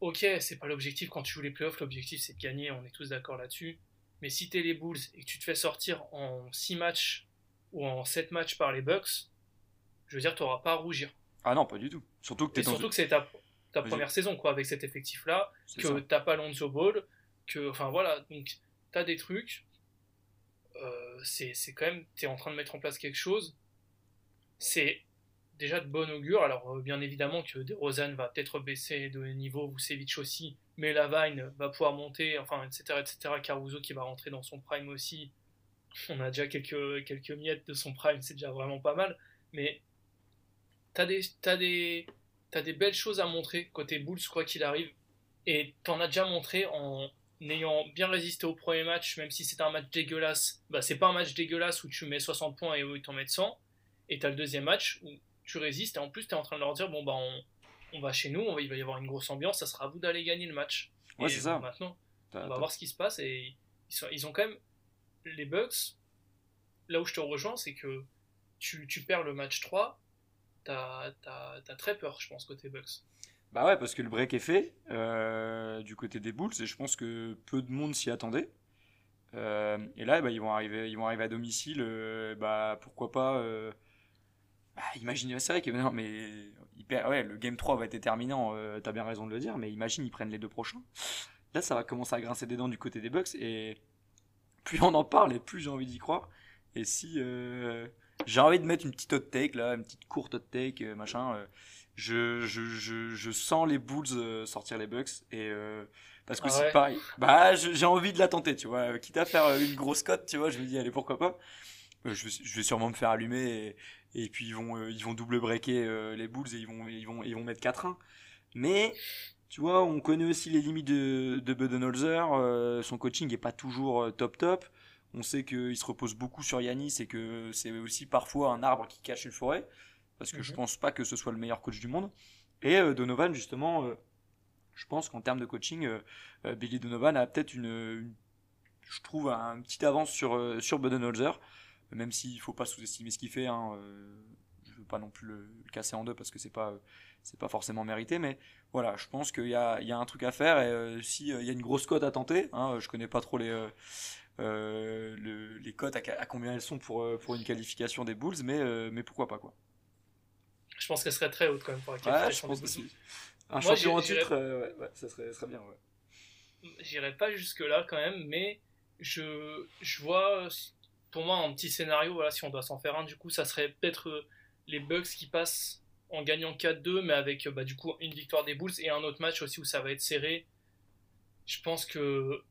ok, c'est pas l'objectif quand tu joues les playoffs, l'objectif c'est de gagner, on est tous d'accord là-dessus, mais si t'es les Bulls et que tu te fais sortir en 6 matchs ou en 7 matchs par les Bucks, je veux dire, tu n'auras pas à rougir. Ah non, pas du tout. Surtout que, surtout que c'est ta, ta première saison quoi, avec cet effectif-là, que t'as pas Lonzo Ball, que, enfin voilà, donc t'as des trucs. Euh, c'est quand même, tu es en train de mettre en place quelque chose. C'est déjà de bon augure. Alors, euh, bien évidemment que DeRozan va peut-être baisser de niveau, Vucevic aussi, mais Lavine va pouvoir monter, enfin, etc., etc. Caruso qui va rentrer dans son prime aussi. On a déjà quelques, quelques miettes de son prime, c'est déjà vraiment pas mal. Mais t'as des, as des, as des belles choses à montrer côté Bulls, quoi qu'il arrive. Et t'en as déjà montré en ayant bien résisté au premier match, même si c'est un match dégueulasse. Bah, c'est pas un match dégueulasse où tu mets 60 points et où ils t'en mettent 100. Et t'as le deuxième match où tu résistes et en plus tu es en train de leur dire bon bah on, on va chez nous, il va y avoir une grosse ambiance, ça sera à vous d'aller gagner le match. Ouais, c'est ça. Maintenant, on va voir ce qui se passe et ils, sont, ils ont quand même les Bucks. Là où je te rejoins, c'est que tu, tu, perds le match 3, t'as as, très peur, je pense, côté Bucks. Bah ouais, parce que le break est fait euh, du côté des Bulls et je pense que peu de monde s'y attendait. Euh, et là, bah, ils, vont arriver, ils vont arriver à domicile. Euh, bah, pourquoi pas bah, imagine, c'est vrai que non, mais ouais, le game 3 va être déterminant, t'as bien raison de le dire, mais imagine ils prennent les deux prochains. Là, ça va commencer à grincer des dents du côté des Bucks, et plus on en parle, et plus j'ai envie d'y croire. Et si j'ai envie de mettre une petite hot take, là, une petite courte hot take, euh, machin, je, je, je, je, sens les Bulls sortir les Bucks, et parce que ah c'est pareil. Bah, j'ai envie de la tenter, tu vois. Quitte à faire une grosse cote, tu vois, je me dis, allez, pourquoi pas. Je, je vais sûrement me faire allumer et, et puis ils vont, euh, ils vont double breaker euh, les Bulls et ils vont, ils vont, ils vont mettre 4-1. Mais tu vois, on connaît aussi les limites de, de Budenholzer. Euh, son coaching n'est pas toujours top top. On sait qu'il se repose beaucoup sur Yanis et que c'est aussi parfois un arbre qui cache une forêt. Parce que je mhm. pense pas que ce soit le meilleur coach du monde. Et Donovan, justement, je pense qu'en termes de coaching, Billy Donovan a peut-être une, je trouve, un petit avance sur, sur Budenholzer même s'il ne faut pas sous-estimer ce qu'il fait. Hein, euh, je ne veux pas non plus le, casser en deux parce que c'est pas c'est pas forcément mérité, mais voilà, je pense qu'il y a, il y a un truc à faire et euh, s'il euh, y a une grosse cote à tenter, hein, je connais pas trop les les cotes à, combien elles sont pour pour une qualification des Bulls, mais mais pourquoi pas quoi. Je pense qu'elle serait très haute quand même pour la ouais, je pense aussi. Un champion en titre, ouais, ça serait, serait bien. J'irai pas jusque là quand même, mais je je vois pour moi, un petit scénario, voilà, si on doit s'en faire un, du coup, ça serait peut-être euh, les Bucks qui passent en gagnant 4-2, mais avec euh, bah, du coup une victoire des Bulls et un autre match aussi où ça va être serré. Je pense que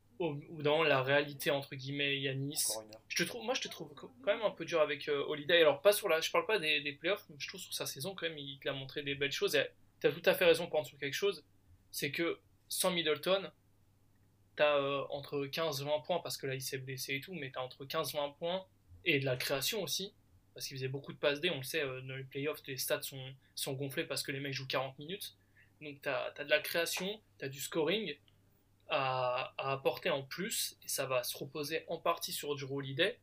dans la réalité entre guillemets Yanis, je te trouve, moi je te trouve quand même un peu dur avec euh, Holiday. Alors pas sur la, je parle pas des, des playoffs, mais je trouve sur sa saison quand même il, a montré des belles choses. Tu as tout à fait raison pour en sur quelque chose, c'est que sans Middleton, t'as euh, entre 15-20 points, parce que là il s'est blessé et tout, mais t'as entre 15-20 points et de la création aussi, parce qu'il faisait beaucoup de passes D, on le sait, euh, dans les playoffs, les stats sont, sont gonflés parce que les mecs jouent 40 minutes. Donc t'as as de la création, t'as du scoring à, apporter en plus, et ça va se reposer en partie sur du Holiday,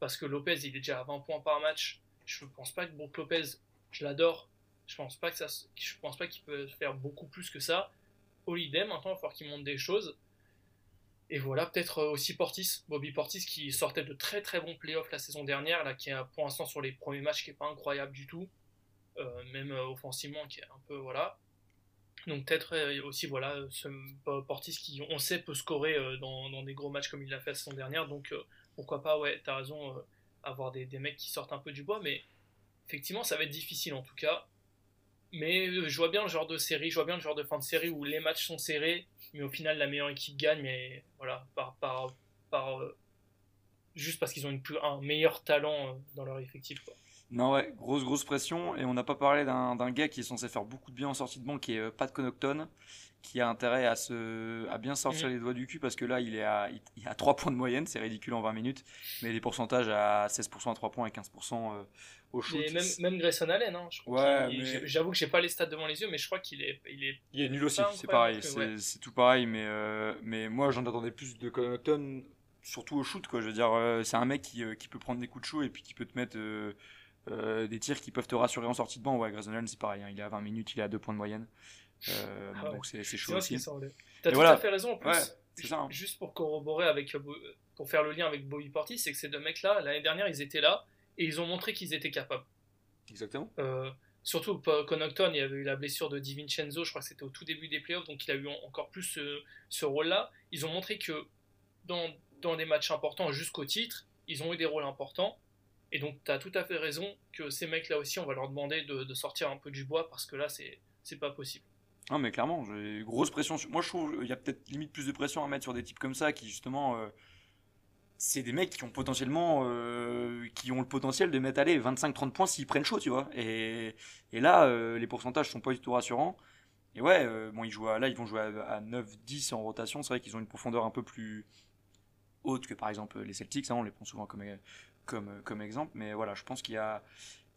parce que Lopez il est déjà à 20 points par match. Je pense pas que Brook Lopez, je l'adore, je pense pas que ça, je pense pas qu'il peut faire beaucoup plus que ça. Holiday, maintenant, il va falloir qu'il monte des choses. Et voilà, peut-être euh, aussi Portis, Bobby Portis qui sortait de très très bons playoffs la saison dernière, là, qui est pour l'instant sur les premiers matchs qui est pas incroyable du tout, euh, même euh, offensivement qui est un peu voilà. Donc peut-être aussi voilà ce Portis qui on sait peut scorer dans, dans, des gros matchs comme il l'a fait la saison dernière, donc pourquoi pas ouais t'as raison avoir des, mecs qui sortent un peu du bois, mais effectivement ça va être difficile en tout cas. Mais je vois bien le genre de série, je vois bien le genre de fin de série où les matchs sont serrés, mais au final la meilleure équipe gagne, mais voilà, par, par, par euh, juste parce qu'ils ont un meilleur talent euh, dans leur effectif. Quoi. Non, ouais, grosse, grosse pression. Et on n'a pas parlé d'un gars qui est censé faire beaucoup de bien en sortie de banque, qui est euh, Pat Connaughton, qui a intérêt à, se, à bien sortir mhm. les doigts du cul parce que là, il est à, il, a 3 points de moyenne, c'est ridicule en 20 minutes, mais les pourcentages à 16% à 3 points et 15% au shoot. Et même, même Grayson Allen, hein, ouais, j'avoue que j'ai pas les stats devant les yeux, mais je crois qu'il est, il est. Il est nul aussi, c'est pareil, c'est tout pareil, mais, euh, mais moi j'en attendais plus de Connaughton, surtout au shoot, quoi. Je veux dire, euh, c'est un mec qui, euh, qui, peut prendre des coups de chaud et puis qui peut te mettre des tirs qui peuvent te rassurer en sortie de banc. Ouais, Grayson Allen, c'est pareil, hein. il est à 20 minutes, il est à 2 points de moyenne. Ah donc c'est chaud aussi. T'as tout à fait raison en plus. Ça, hein. Juste pour corroborer avec, pour faire le lien avec Bobby Portis, c'est que ces deux mecs-là, l'année dernière, ils étaient là et ils ont montré qu'ils étaient capables. Exactement. Euh, surtout Connaughton, il y avait eu la blessure de DiVincenzo, je crois que c'était au tout début des playoffs, donc il a eu encore plus ce, ce rôle-là. Ils ont montré que dans, dans des matchs importants jusqu'au titre, ils ont eu des rôles importants. Et donc, tu as tout à fait raison que ces mecs-là aussi, on va leur demander de, sortir un peu du bois parce que là, c'est pas possible. Ah, mais clairement, j'ai grosse pression. Moi, je trouve qu'il y a peut-être limite plus de pression à mettre sur des types comme ça qui, justement, euh, c'est des mecs qui ont potentiellement euh, qui ont le potentiel de mettre aller 25-30 points s'ils prennent chaud tu vois et, et là euh, les pourcentages sont pas du tout rassurants et ouais bon ils jouent là ils vont jouer à, 9-10 en rotation c'est vrai qu'ils ont une profondeur un peu plus haute que par exemple les Celtics hein, on les prend souvent comme, comme, comme exemple mais voilà je pense qu'il y a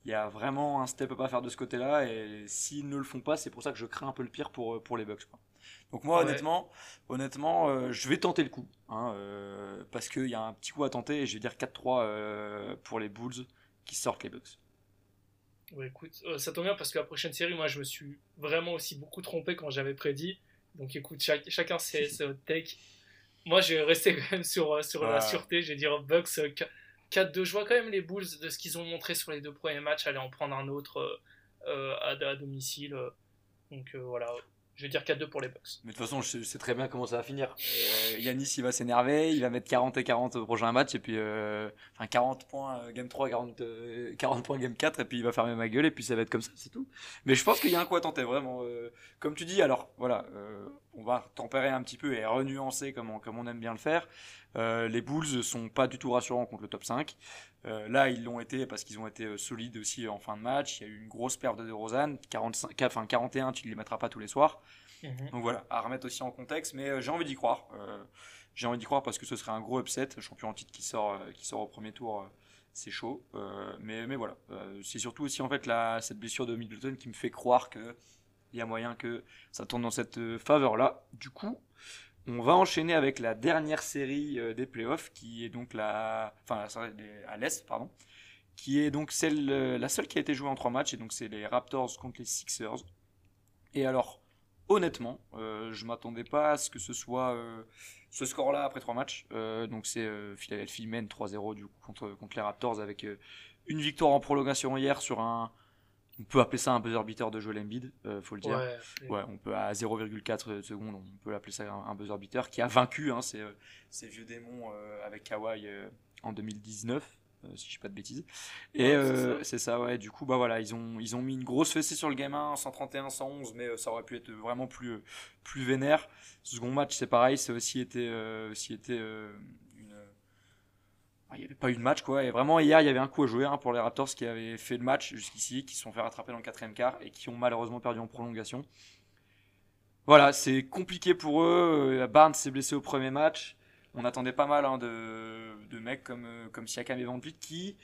il y a vraiment un step up à faire de ce côté là et s'ils ne le font pas c'est pour ça que je crains un peu le pire pour, pour les Bucks quoi. Donc moi, honnêtement, honnêtement euh, je vais tenter le coup. Hein, euh, parce qu'il y a un petit coup à tenter et je vais dire 4-3 euh, pour les Bulls qui sortent les Bucks. Ouais, écoute, ça tombe bien parce que la prochaine série, moi, je me suis vraiment aussi beaucoup trompé quand j'avais prédit. Donc écoute, chacun ses, ses take. Moi, j'ai resté quand même sur, sur la sûreté. Je vais dire Bucks 4-2. Je vois quand même les Bulls de ce qu'ils ont montré sur les deux premiers matchs, aller en prendre un autre à, à, domicile. Donc voilà, je vais dire 4-2 pour les Bucks. Mais de toute façon, je sais très bien comment ça va finir. Euh, Yanis, il va s'énerver, il va mettre 40 et 40 au prochain match, et puis euh, enfin 40 points euh, game 3, 40, 40 points game 4, et puis il va fermer ma gueule, et puis ça va être comme ça, c'est tout. Mais je pense qu'il y a un coup à tenter, vraiment. comme tu dis, alors voilà, on va tempérer un petit peu et renuancer comme on, comme on aime bien le faire. les Bulls sont pas du tout rassurants contre le top 5. là, ils l'ont été parce qu'ils ont été solides aussi en fin de match. Il y a eu une grosse perte de DeRozan, 45, enfin 41, tu ne les mettras pas tous les soirs. Mhm. Donc voilà, à remettre aussi en contexte, mais euh, j'ai envie d'y croire. Euh, j'ai envie d'y croire parce que ce serait un gros upset, champion en titre qui sort, euh, qui sort au premier tour, c'est chaud. mais, mais voilà, c'est surtout aussi en fait la, cette blessure de Middleton qui me fait croire que il y a moyen que ça tourne dans cette faveur-là. Du coup, on va enchaîner avec la dernière série des playoffs, qui est donc la, enfin à l'est, pardon, qui est donc celle, la seule qui a été jouée en trois matchs, et donc c'est les Raptors contre les Sixers. Et alors, honnêtement, euh, je m'attendais pas à ce que ce soit euh, ce score-là après trois matchs. Euh, donc c'est Philadelphie mène 3-0 du coup contre, contre les Raptors avec une victoire en prolongation hier sur un. On peut appeler ça un buzzer beater de Joel Embiid, faut le dire. Ouais, on peut à 0,4 secondes, on peut appeler ça un, buzzer beater qui a vaincu hein, ces, ces, vieux démons avec Kawhi en 2019. Euh, si je dis pas de bêtises. Et euh, c'est ça. ouais. Du coup, bah voilà, ils ont, ils ont mis une grosse fessée sur le game 1, 131, 111, mais euh, ça aurait pu être vraiment plus, plus vénère. Ce second match, c'est pareil, c'est aussi été, aussi été il n'y avait pas eu de match, quoi. Et vraiment, hier, il y avait un coup à jouer hein, pour les Raptors qui avaient fait le match jusqu'ici, qui se sont fait rattraper dans le quatrième quart et qui ont malheureusement perdu en prolongation. voilà, c'est compliqué pour eux. Barnes s'est blessé au premier match. On attendait pas mal hein, de, mecs comme, comme Siakam et Van Vliet qui,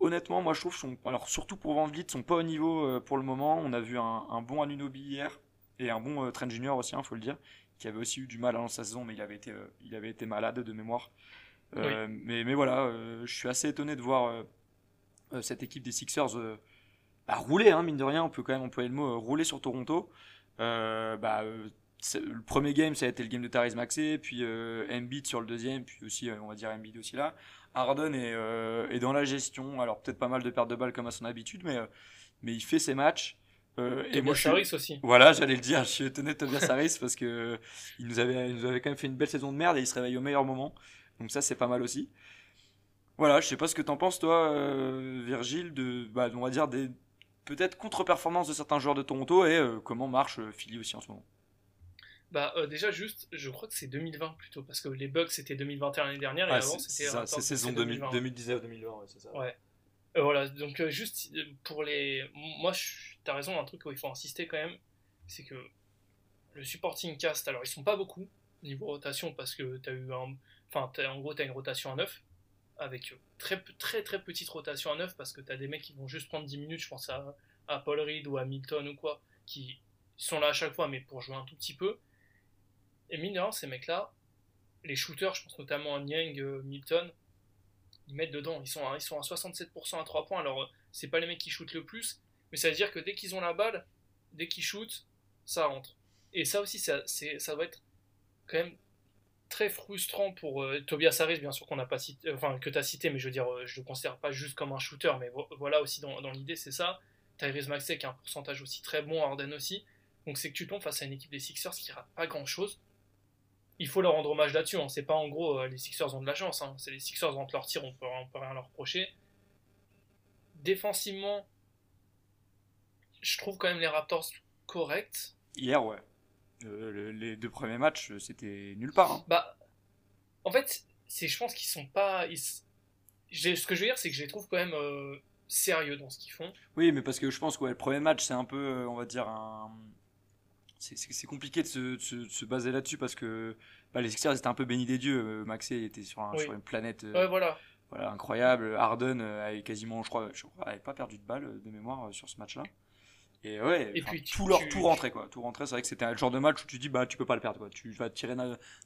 honnêtement, moi je trouve, sont, alors surtout pour Van Vliet, sont pas au niveau pour le moment. On a vu un, bon Anunobi hier et un bon Trent Junior aussi, il hein, faut le dire, qui avait aussi eu du mal dans sa saison, mais il avait été malade de mémoire. Mais, mais voilà, je suis assez étonné de voir cette équipe des Sixers bah, rouler, hein, mine de rien, on peut quand même employer le mot rouler sur Toronto. Euh, bah, le premier game, ça a été le game de Therese Maxey, puis euh, Embiid sur le deuxième, puis aussi, on va dire Embiid aussi là. Harden est, est dans la gestion, alors peut-être pas mal de pertes de balles comme à son habitude, mais, mais il fait ses matchs. Euh, et moi, Harris aussi. Voilà, j'allais le dire. Je suis étonné de Tobias Harris parce que il nous avait, il nous avait quand même fait une belle saison de merde et il se réveille au meilleur moment. Donc ça, c'est pas mal aussi. Voilà, je sais pas ce que t'en penses toi, euh, Virgile, de, bah, on va dire des peut-être contre-performance de certains joueurs de Toronto et euh, comment marche Philly aussi en ce moment? Bah déjà juste, je crois que c'est 2020 plutôt parce que les Bucks c'était 2021 l'année dernière et avant c'était. C'est saison 2019-2020, ouais, c'est ça. Ouais. Euh, voilà, donc euh, juste euh, pour les. Moi, t'as raison, un truc où il faut insister quand même, c'est que le supporting cast, alors ils sont pas beaucoup niveau rotation parce que t'as eu un. Enfin, en gros, t'as une rotation à 9 avec très très très petite rotation à 9 parce que t'as des mecs qui vont juste prendre 10 minutes, je pense à, à Paul Reed ou à Milton ou quoi, qui sont là à chaque fois mais pour jouer un tout petit peu. Et mine ces mecs-là, les shooters, je pense notamment à Niang, Milton, ils mettent dedans. Ils sont à, ils sont à 67% à 3 points. Alors, c'est pas les mecs qui shootent le plus, mais ça veut dire que dès qu'ils ont la balle, dès qu'ils shootent, ça rentre. Et ça aussi, ça, ça va être quand même très frustrant pour euh, Tobias Harris, bien sûr pas cité, euh, enfin que tu as cité, mais je veux dire, euh, je le considère pas juste comme un shooter, mais voilà aussi dans, l'idée, c'est ça. Tyrese Maxey qui a un pourcentage aussi très bon, Arden aussi. Donc c'est que tu tombes face à une équipe des Sixers qui rate pas grand chose il faut leur rendre hommage là-dessus. Hein. C'est pas en gros les Sixers ont de la chance. Hein. C'est les Sixers rentrent leur tir, on peut, peut rien leur reprocher. Défensivement, je trouve quand même les Raptors corrects. Hier, ouais. Euh, les deux premiers matchs, c'était nulle part. Hein. Bah, en fait, c'est, je pense qu'ils sont pas. Ce que je veux dire, c'est que je les trouve quand même euh, sérieux dans ce qu'ils font. Oui, mais parce que je pense que le premier match, c'est un peu, on va dire, un c'est compliqué de se, baser là-dessus parce que bah, les Sixers étaient un peu bénis des dieux. Euh, Maxey était sur, une planète euh, voilà. voilà. incroyable. Harden euh, avait quasiment, je crois, je crois, avait pas perdu de balle de mémoire sur ce match-là. Et ouais, et puis tout leur tout rentrait quoi. Tout rentrait, c'est vrai que c'était un genre de match où tu dis bah tu peux pas le perdre quoi. Tu vas tirer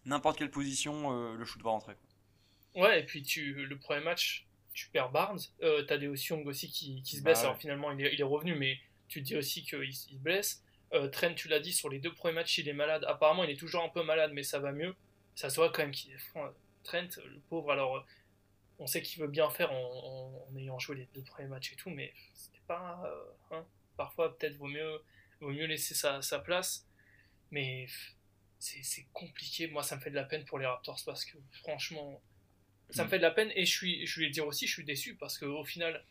n'importe quelle position, le shoot va rentrer. Ouais, et puis tu le premier match, tu perds Barnes, euh, t'as des aussi aussi qui, qui se blesse. Bah Alors finalement il est, il est, revenu, mais tu te dis aussi qu'il se blesse. Euh, Trent, tu l'as dit, sur les deux premiers matchs, il est malade. Apparemment, il est toujours un peu malade, mais ça va mieux. Ça se voit quand même qu'il est. Trent, le pauvre, alors, euh, on sait qu'il veut bien faire en, ayant joué les deux premiers matchs et tout, mais c'était pas. Euh, hein. Parfois, peut-être vaut mieux, vaut mieux laisser sa, sa place. Mais c'est compliqué. Moi, ça me fait de la peine pour les Raptors parce que, franchement, ça me mm. fait de la peine. Et je, suis, je vais dire aussi, je suis déçu parce qu'au final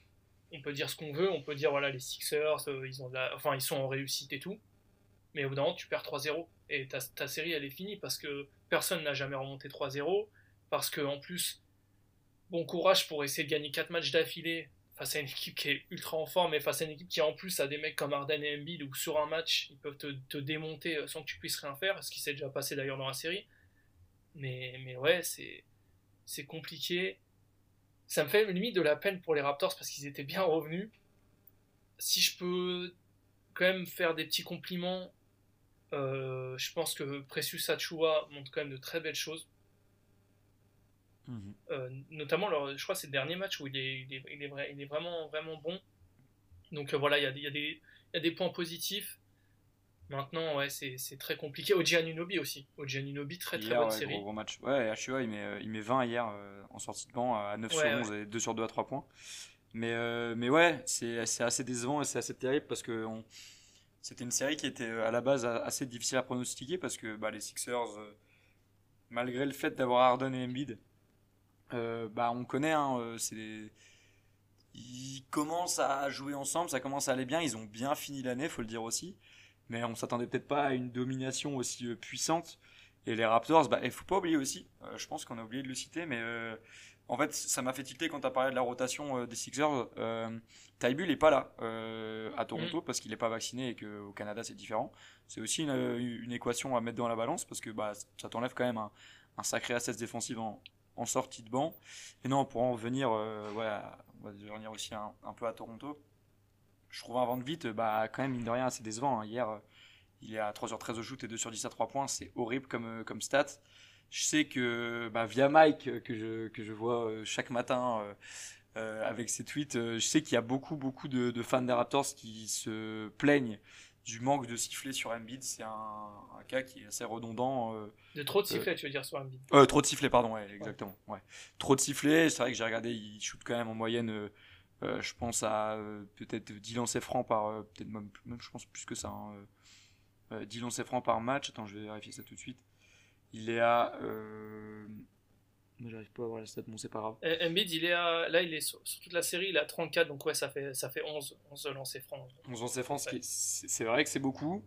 on peut dire ce qu'on veut, on peut dire voilà les Sixers, euh, ils ont enfin ils sont en réussite et tout, mais au bout d'un moment tu perds 3-0 et ta, série elle est finie parce que personne n'a jamais remonté 3-0, parce que en plus bon courage pour essayer de gagner 4 matchs d'affilée face à une équipe qui est ultra en forme et face à une équipe qui en plus a des mecs comme Arden et Embiid où sur un match ils peuvent te, démonter sans que tu puisses rien faire, ce qui s'est déjà passé d'ailleurs dans la série. Mais, mais ouais, c'est, c'est compliqué ça me fait limite de la peine pour les Raptors parce qu'ils étaient bien revenus. Si je peux quand même faire des petits compliments, euh, je pense que Precious Achua montre quand même de très belles choses. Mhm. Euh, notamment, je crois que c'est le dernier match où il est, il est, vrai, il est vraiment, vraiment bon. Donc euh, voilà, il y, a, il, y a des, il y a des points positifs. Maintenant, ouais, c'est très compliqué. Oji Anunobi aussi. Oji Anunobi, très très bonne série. Gros, match. Ouais, HUA, il met, euh, il met 20 hier euh, en sortie de banc à 9 sur 11 et 2 sur 2 à 3 points. Mais, mais ouais, c'est assez décevant et c'est assez terrible parce que c'était une série qui était à la base assez difficile à pronostiquer parce que bah, les Sixers, malgré le fait d'avoir Harden et Embiid, bah, on connaît, hein, c'est ils commencent à jouer ensemble, ça commence à aller bien, ils ont bien fini l'année, faut le dire aussi mais on s'attendait peut-être pas à une domination aussi euh, puissante. Et les Raptors, bah, il faut pas oublier aussi, euh, je pense qu'on a oublié de le citer, mais euh, en fait, ça m'a fait tilter quand tu as parlé de la rotation euh, des Sixers. Euh, Tybull n'est pas là à Toronto parce qu'il n'est pas vacciné et qu'au Canada c'est différent. C'est aussi une, une, équation à mettre dans la balance parce que bah, ça t'enlève quand même un, un, sacré assets défensif en, en, sortie de banc. Et non, pour en revenir, ouais, on va revenir aussi un, peu à Toronto. Je trouve un vent de vite, bah, quand même, mine de rien, assez décevant. Hein. Hier, il est à 3 sur 13 au shoot et 2 sur 10 à 3 points. C'est horrible comme, comme stat. Je sais que bah, via Mike, que je, que je vois euh, chaque matin euh, euh, avec ses tweets, je sais qu'il y a beaucoup, beaucoup de, de, fans des Raptors qui se plaignent du manque de sifflets sur Embiid. C'est un, un, cas qui est assez redondant. de trop de sifflets, tu veux dire, sur Embiid Trop de sifflets, pardon, ouais, exactement. Ouais. Trop de sifflets, c'est vrai que j'ai regardé, il shoot quand même en moyenne. je pense à peut-être 10 lancers francs par. peut-être même, même, je pense plus que ça. Hein, 10 lancers francs par match. Attends, je vais vérifier ça tout de suite. Il est à. Euh... J'arrive pas à voir la stat, bon, c'est pas grave. Embiid, il est à. Là, il est sur, toute la série, il est à 34, donc ouais, ça fait, ça fait 11, 11 lancers francs. 11 lancers francs, c'est vrai que c'est beaucoup.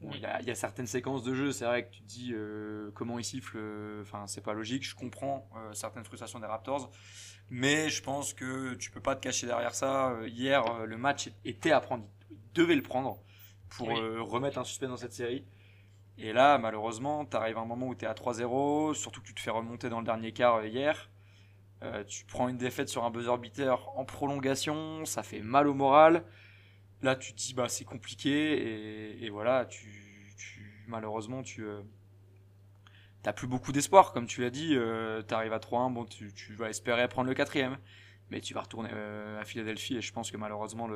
Bon, il, y a, il, y a, certaines séquences de jeu, c'est vrai que tu te dis euh, comment il siffle, euh, enfin, c'est pas logique. Je comprends euh, certaines frustrations des Raptors, mais je pense que tu peux pas te cacher derrière ça. Hier, le match était à prendre, il devait le prendre pour oui. remettre un suspect dans cette série. Et là, malheureusement, tu arrives à un moment où tu es à 3-0, surtout que tu te fais remonter dans le dernier quart euh, hier. Euh, tu prends une défaite sur un buzzer beater en prolongation, ça fait mal au moral. Là, tu te dis, bah, c'est compliqué, et, voilà, tu, tu malheureusement, tu euh, t'as plus beaucoup d'espoir, comme tu l'as dit. Euh, tu arrives à 3-1, bon, tu, tu, vas espérer prendre le quatrième, mais tu vas retourner à Philadelphie, et je pense que malheureusement,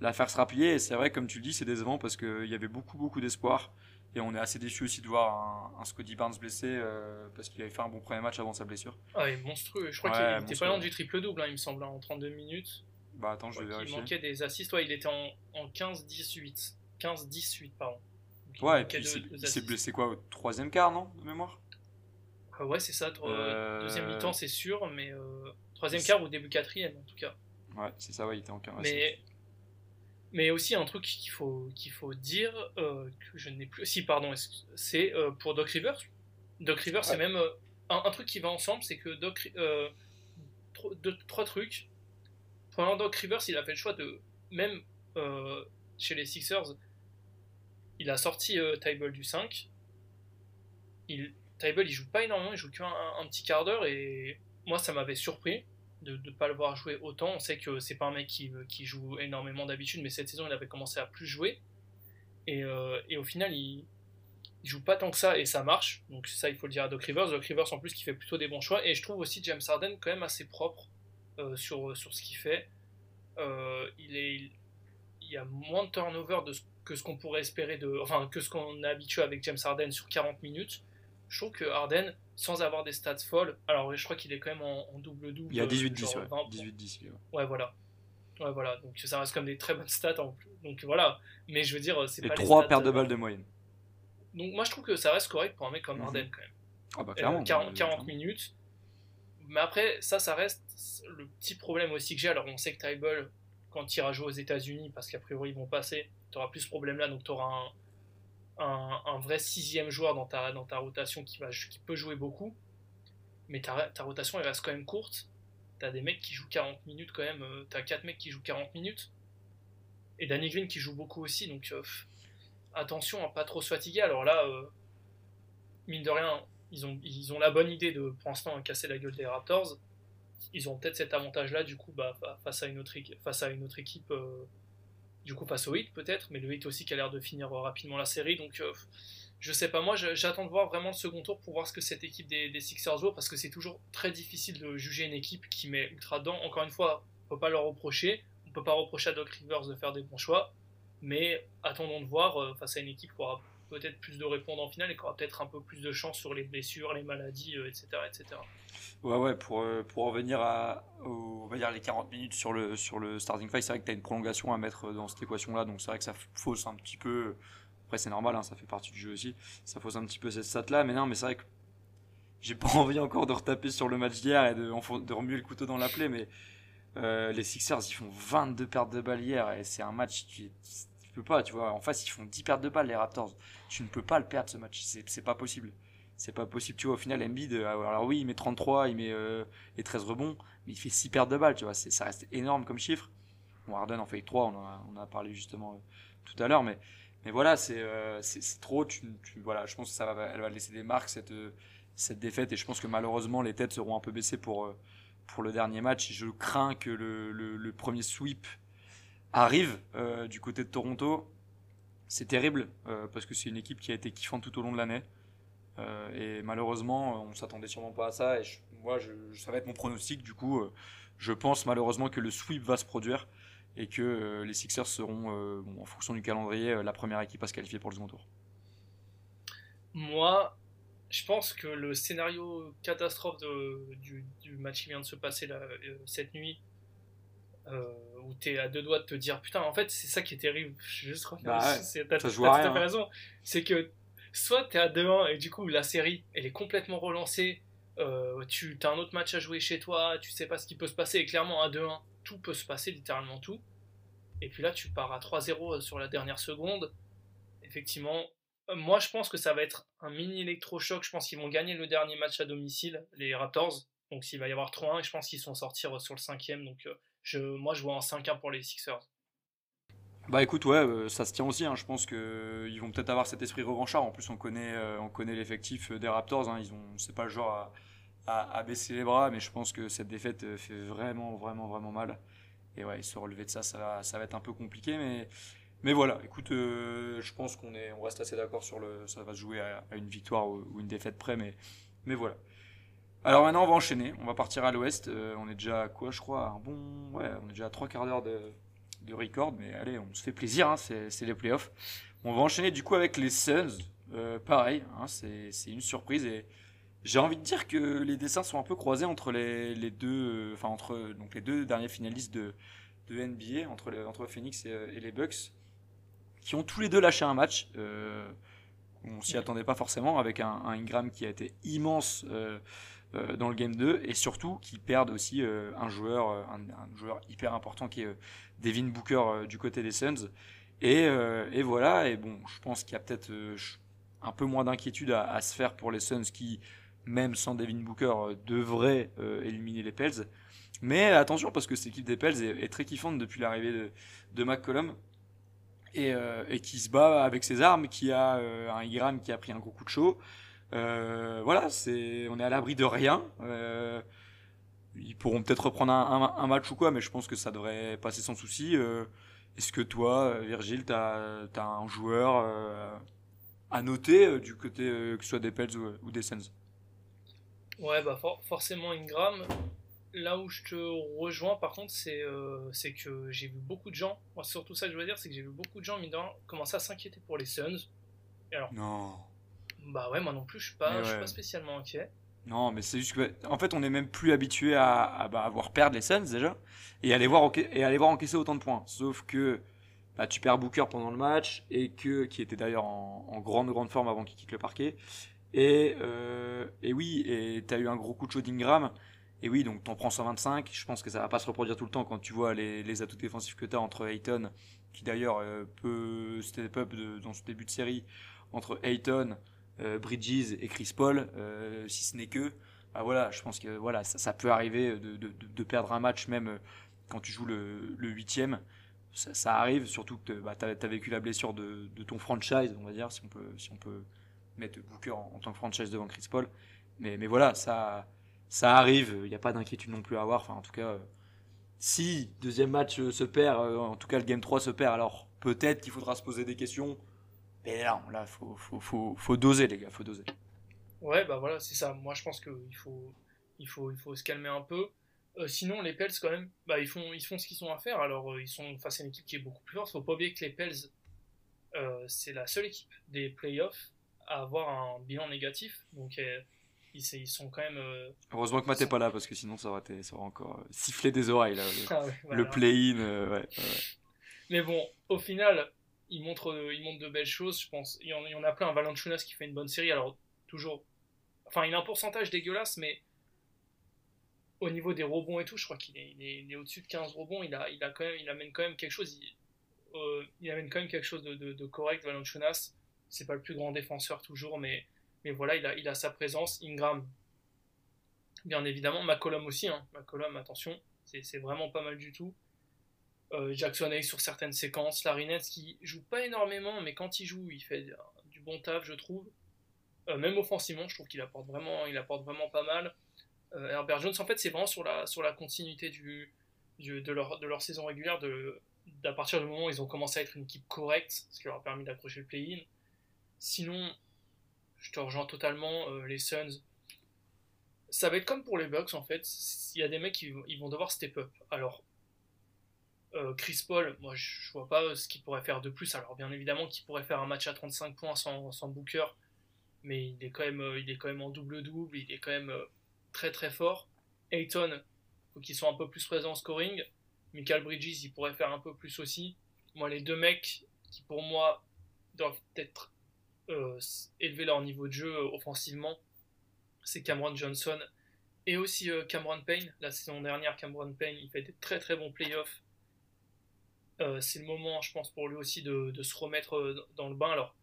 l'affaire sera pliée. Et c'est vrai, comme tu le dis, c'est décevant parce qu'il y avait beaucoup, beaucoup d'espoir. Et on est assez déçu aussi de voir un, un Scotty Barnes blessé euh, parce qu'il avait fait un bon premier match avant sa blessure. Ah, il est monstrueux. Je crois ouais, qu'il était pas loin du triple-double, hein, il me semble, hein, en 32 minutes. Bah attends, je vais vérifier. Il manquait des assists, ouais, il était en, en 15-18. 15-18, pardon. Donc, ouais, et puis il s'est blessé quoi au troisième quart, non De mémoire? Ah Ouais, c'est ça. Euh... Deuxième mi-temps, c'est sûr, mais euh, troisième quart ou début quatrième en tout cas. Ouais, c'est ça, ouais, il était en quart. Mais mais aussi un truc qu'il faut, qu'il faut dire, euh, que je n'ai plus. Si, pardon, c'est euh, pour Doc Rivers? Doc Rivers, c'est même euh, un, un, truc qui va ensemble, c'est que Doc. Euh, deux, trois trucs. Pendant Doc Rivers, il a fait le choix de. Même chez les Sixers, il a sorti Tyball du 5. Il, Tyball, il joue pas énormément, il joue qu'un un petit quart d'heure, et moi, ça m'avait surpris de ne pas le voir jouer autant. On sait que c'est pas un mec qui, qui joue énormément d'habitude, mais cette saison il avait commencé à plus jouer. Et, euh, au final, il, joue pas tant que ça et ça marche. Donc ça, il faut le dire à Doc Rivers. Doc Rivers en plus qui fait plutôt des bons choix. Et je trouve aussi James Harden quand même assez propre euh, sur, sur ce qu'il fait. Euh, il, est, il, y a moins de turnover que ce qu'on pourrait espérer de, enfin que ce qu'on est habitué avec James Harden sur 40 minutes. Je trouve que Harden, sans avoir des stats folles. Alors, je crois qu'il est quand même en, double-double. Il y a 18-10, ouais. 18-10. Ouais. ouais, voilà. Ouais, voilà. Donc, ça reste comme des très bonnes stats en plus. Donc, voilà. Mais je veux dire, c'est pas. Et 3 pertes de balles de moyenne. Donc, moi, je trouve que ça reste correct pour un mec comme mm -hmm. Harden, quand même. Ah, bah, clairement. Euh, 40, 40 minutes. Mais après, ça, ça reste le petit problème aussi que j'ai. Alors, on sait que Tyball, quand il ira jouer aux États-Unis, parce qu'a priori, ils vont passer, tu auras plus ce problème-là. Donc, tu auras un un, vrai sixième joueur dans ta, rotation qui, peut jouer beaucoup, mais ta, ta rotation elle reste quand même courte. T'as des mecs qui jouent 40 minutes quand même, euh, t'as 4 mecs qui jouent 40 minutes, et Danny Green qui joue beaucoup aussi, donc euh, attention à pas trop se fatiguer. Alors là, euh, mine de rien, ils ont, la bonne idée de pour l'instant casser la gueule des Raptors. Ils ont peut-être cet avantage-là, du coup, bah, face, à une autre, face à une autre équipe du coup face au hit peut-être, mais le hit aussi qui a l'air de finir rapidement la série, donc euh, je sais pas, moi j'attends de voir vraiment le second tour pour voir ce que cette équipe des, des Sixers vaut, parce que c'est toujours très difficile de juger une équipe qui met ultra dedans, encore une fois, on peut pas leur reprocher, on peut pas reprocher à Doc Rivers de faire des bons choix, mais attendons de voir euh, face à une équipe qui aura peut-être plus de répondants en finale et qui aura peut-être un peu plus de chance sur les blessures, les maladies, euh, etc., etc. Ouais, ouais, pour, euh, pour revenir à on va dire les 40 minutes sur le, sur le starting five, c'est vrai que tu as une prolongation à mettre dans cette équation-là, donc c'est vrai que ça fausse un petit peu. Après, c'est normal, hein, ça fait partie du jeu aussi. Ça fausse un petit peu cette stat-là, mais non, mais c'est vrai que j'ai pas envie encore de retaper sur le match d'hier et de, remuer le couteau dans la plaie, mais euh, les Sixers, ils font 22 pertes de balles hier et c'est un match qui tu peux pas, tu vois. En face, ils font 10 pertes de balles, les Raptors. Tu ne peux pas le perdre ce match, c'est pas possible c'est pas possible. Tu vois, au final, Embiid, alors oui, il met 33, il met les 13 rebonds, mais il fait 6 pertes de balles, tu vois, ça reste énorme comme chiffre. Bon, Harden en fait 3, on a, parlé justement tout à l'heure, mais, mais voilà, c'est trop. Tu, voilà, je pense que ça va, elle va laisser des marques, cette, cette défaite, et je pense que malheureusement, les têtes seront un peu baissées pour, pour le dernier match. Je crains que le, le, premier sweep arrive du côté de Toronto. C'est terrible euh, parce que c'est une équipe qui a été kiffante tout au long de l'année. Euh, et malheureusement, on s'attendait sûrement pas à ça. Et moi, je, ça va être mon pronostic. Du coup, euh, je pense malheureusement que le sweep va se produire et que les Sixers seront, en fonction du calendrier, la première équipe à se qualifier pour le second tour. Moi, je pense que le scénario catastrophe du, match qui vient de se passer cette nuit euh, où tu es à deux doigts de te dire putain en fait c'est ça qui est terrible. Juste bah t'as tout à fait raison. C'est que soit tu es à 2-1 et du coup la série elle est complètement relancée euh, tu as un autre match à jouer chez toi tu sais pas ce qui peut se passer. Et clairement à 2-1 tout peut se passer littéralement tout. Et puis là tu pars à 3-0 sur la dernière seconde. Effectivement euh, moi je pense que ça va être un mini électrochoc. Je pense qu'ils vont gagner le dernier match à domicile les Raptors. Donc s'il va y avoir 3-1 et je pense qu'ils sont sortir sur le cinquième. Donc euh, moi, je vois un 5-1 pour les Sixers. Bah écoute, ouais, euh, ça se tient aussi. Hein. Je pense qu'ils euh, vont peut-être avoir cet esprit revanchard. En plus, on connaît, euh, on connaît l'effectif des Raptors. Hein. Ils ont, c'est pas le genre à, baisser les bras, mais je pense que cette défaite fait vraiment, vraiment, vraiment mal. Et ouais, se relever de ça, ça va, ça va être un peu compliqué, mais, mais voilà. Écoute, je pense qu'on est, on reste assez d'accord sur le, ça va se jouer à, une victoire ou, ou, une défaite près, mais, mais voilà. Alors maintenant, on va enchaîner. On va partir à l'ouest. Euh, on est déjà à quoi, je crois un bon... Ouais, on est déjà à trois quarts d'heure de, record. Mais allez, on se fait plaisir. Hein, c'est les playoffs. On va enchaîner du coup avec les Suns. Euh, pareil, hein, c'est une surprise. Et j'ai envie de dire que les dessins sont un peu croisés entre les, deux, enfin entre donc les deux derniers finalistes de, NBA, entre, entre Phoenix et, les Bucks, qui ont tous les deux lâché un match. Euh, on s'y attendait pas forcément avec un, Ingram qui a été immense euh, euh, dans le game 2 et surtout qui perdent aussi euh, un joueur euh, un, joueur hyper important qui est Devin Booker du côté des Suns. Et, et, voilà et bon je pense qu'il y a peut-être un peu moins d'inquiétude à, se faire pour les Suns qui même sans Devin Booker devraient éliminer les Pels. Mais attention parce que cette équipe des Pels est, très kiffante depuis l'arrivée de, de McCollum. Et, qui se bat avec ses armes, qui a un Igram qui a pris un gros coup de chaud, voilà, c'est, on est à l'abri de rien. Euh, ils pourront peut-être reprendre un, match ou quoi, mais je pense que ça devrait passer sans souci. Euh, est-ce que toi, Virgile, tu as, un joueur à noter du côté que ce soit des Pels ou, des Sens? Ouais, bah forcément Ingram. Là où je te rejoins, par contre, c'est c'est que j'ai vu beaucoup de gens, moi, surtout ça que je veux dire, c'est que j'ai vu beaucoup de gens, commencer à s'inquiéter pour les Suns. alors, non. Bah ouais, moi non plus, je suis pas, suis pas spécialement inquiet. Non, mais c'est juste que, en fait, on n'est même plus habitué à, à, bah, voir perdre les Suns déjà et aller voir et aller voir encaisser autant de points. Sauf que bah, tu perds Booker pendant le match et que qui était d'ailleurs en, grande grande forme avant qu'il quitte le parquet. Et, euh, et oui, et tu as eu un gros coup de chaud d'Ingram. Et oui, donc t'en prends 125. Je pense que ça va pas se reproduire tout le temps quand tu vois les, les atouts défensifs que tu as entre Ayton, qui d'ailleurs euh, peut step up dans ce début de série, entre Ayton, euh, Bridges et Chris Paul, euh, si ce n'est que, bah voilà, je pense que voilà, ça, peut arriver de, perdre un match même euh, quand tu joues le, huitième. Ça, arrive, surtout que bah, tu as, vécu la blessure de, ton franchise, on va dire, si on peut, si on peut mettre Booker en, tant que franchise devant Chris Paul. Mais, mais voilà, ça, ça arrive, il n'y a pas d'inquiétude non plus à avoir. Enfin, en tout cas, si deuxième match se perd, en tout cas le game 3 se perd, alors peut-être qu'il faudra se poser des questions mais là, là, faut, faut, faut, faut doser, les gars, faut doser. Ouais, bah voilà, c'est ça. Moi, je pense qu'il faut, il faut, il faut se calmer un peu. Euh, sinon, les Pels, quand même, bah, ils, font, ils font ce qu'ils ont à faire. Alors, euh, ils sont face à une équipe qui est beaucoup plus forte. Faut pas oublier que les Pels, euh, c'est la seule équipe des playoffs à avoir un bilan négatif. Donc, ils, ils, sont quand même. Heureusement que Matt n'est pas là, parce que sinon, ça aurait, été, ça aurait encore sifflé des oreilles, là, le, ah play-in. ouais, Mais bon, au final, il montre, il montre de belles choses, je pense. Il y en, a plein. Valanciunas qui fait une bonne série, alors toujours. Enfin, il a un pourcentage dégueulasse, mais au niveau des rebonds et tout, je crois qu'il est, au-dessus de 15 rebonds. Il, a, il, a quand même, il amène quand même quelque chose. Euh, il amène quand même quelque chose de, de, de correct, Valanciunas. C'est pas le plus grand défenseur toujours, mais Mais voilà, il a, il a sa présence. Ingram, bien évidemment. McCollum aussi. Hein. Attention, c'est vraiment pas mal du tout. Euh, Jackson Hayes sur certaines séquences. Larry qui joue pas énormément, mais quand il joue, il fait du bon taf, je trouve. Euh, même offensivement, je trouve qu'il apporte vraiment, il apporte vraiment pas mal. Euh, Herbert Jones, en fait, c'est vraiment sur la, sur la continuité de, leur, de leur saison régulière, de, d'à partir du moment où ils ont commencé à être une équipe correcte, ce qui leur a permis d'accrocher le play-in. Sinon, je te rejoins totalement, les Suns. Ça va être comme pour les Bucks en fait. Il y a des mecs qui ils vont devoir step up. Alors, euh, Chris Paul, moi je vois pas ce qu'il pourrait faire de plus. Alors bien évidemment qu'il pourrait faire un match à 35 points sans, Booker, mais il est quand même, euh, il est quand même en double-double, il est quand même euh, très très fort. Ayton, faut qu'ils soient un peu plus présents en scoring. Michael Bridges, il pourrait faire un peu plus aussi. Moi les deux mecs qui pour moi doivent peut-être élever leur niveau de jeu offensivement, c'est Cameron Johnson et aussi Cameron Payne. La saison dernière, Cameron Payne, il fait des très très bons playoffs euh, c'est le moment, je pense, pour lui aussi de, se remettre euh, dans le bain. Alors,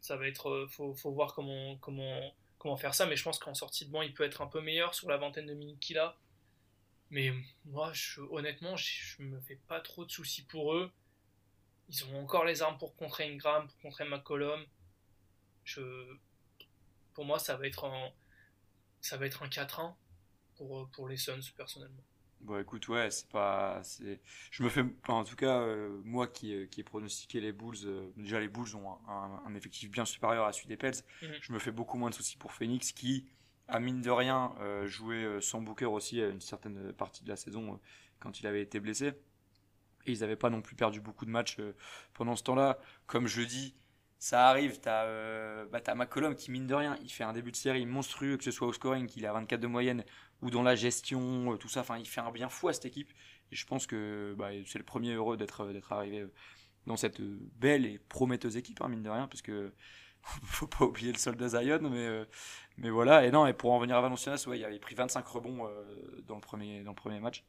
ça va être, euh, faut, faut voir comment, comment, faire ça, mais je pense qu'en sortie de banc, il peut être un peu meilleur sur la vingtaine de minutes qu'il a. Mais moi, je, honnêtement, je, me fais pas trop de soucis pour eux. Ils ont encore les armes pour contrer Ingram, pour contrer McCollum. Je, pour moi, ça va être un, ça va être un 4-1 pour, pour les Suns, personnellement. Bon, écoute, ouais, c'est pas. Je me fais. en tout cas, euh, moi qui, euh, qui ai pronostiqué les Bulls, euh, déjà les Bulls ont un, effectif bien supérieur à celui des Pels. Mhm. Je me fais beaucoup moins de soucis pour Phoenix qui, a mine de rien, joué sans Booker aussi à une certaine partie de la saison quand il avait été blessé. Et ils n'avaient pas non plus perdu beaucoup de matchs pendant ce temps-là. Comme je dis, ça arrive, t'as euh, bah, McCollum qui, mine de rien, il fait un début de série monstrueux, que ce soit au scoring, qu'il a 24 de moyenne, ou dans la gestion, euh, tout ça. Enfin, il fait un bien fou à cette équipe. Et je pense que bah, c'est le premier heureux d'être arrivé euh, dans cette belle et prometteuse équipe, hein, mine de rien, parce que faut pas oublier le soldat Zion, mais, mais voilà. Et non, et pour en venir à Valenciennes, ouais, il avait pris 25 rebonds dans, le premier, dans le premier match.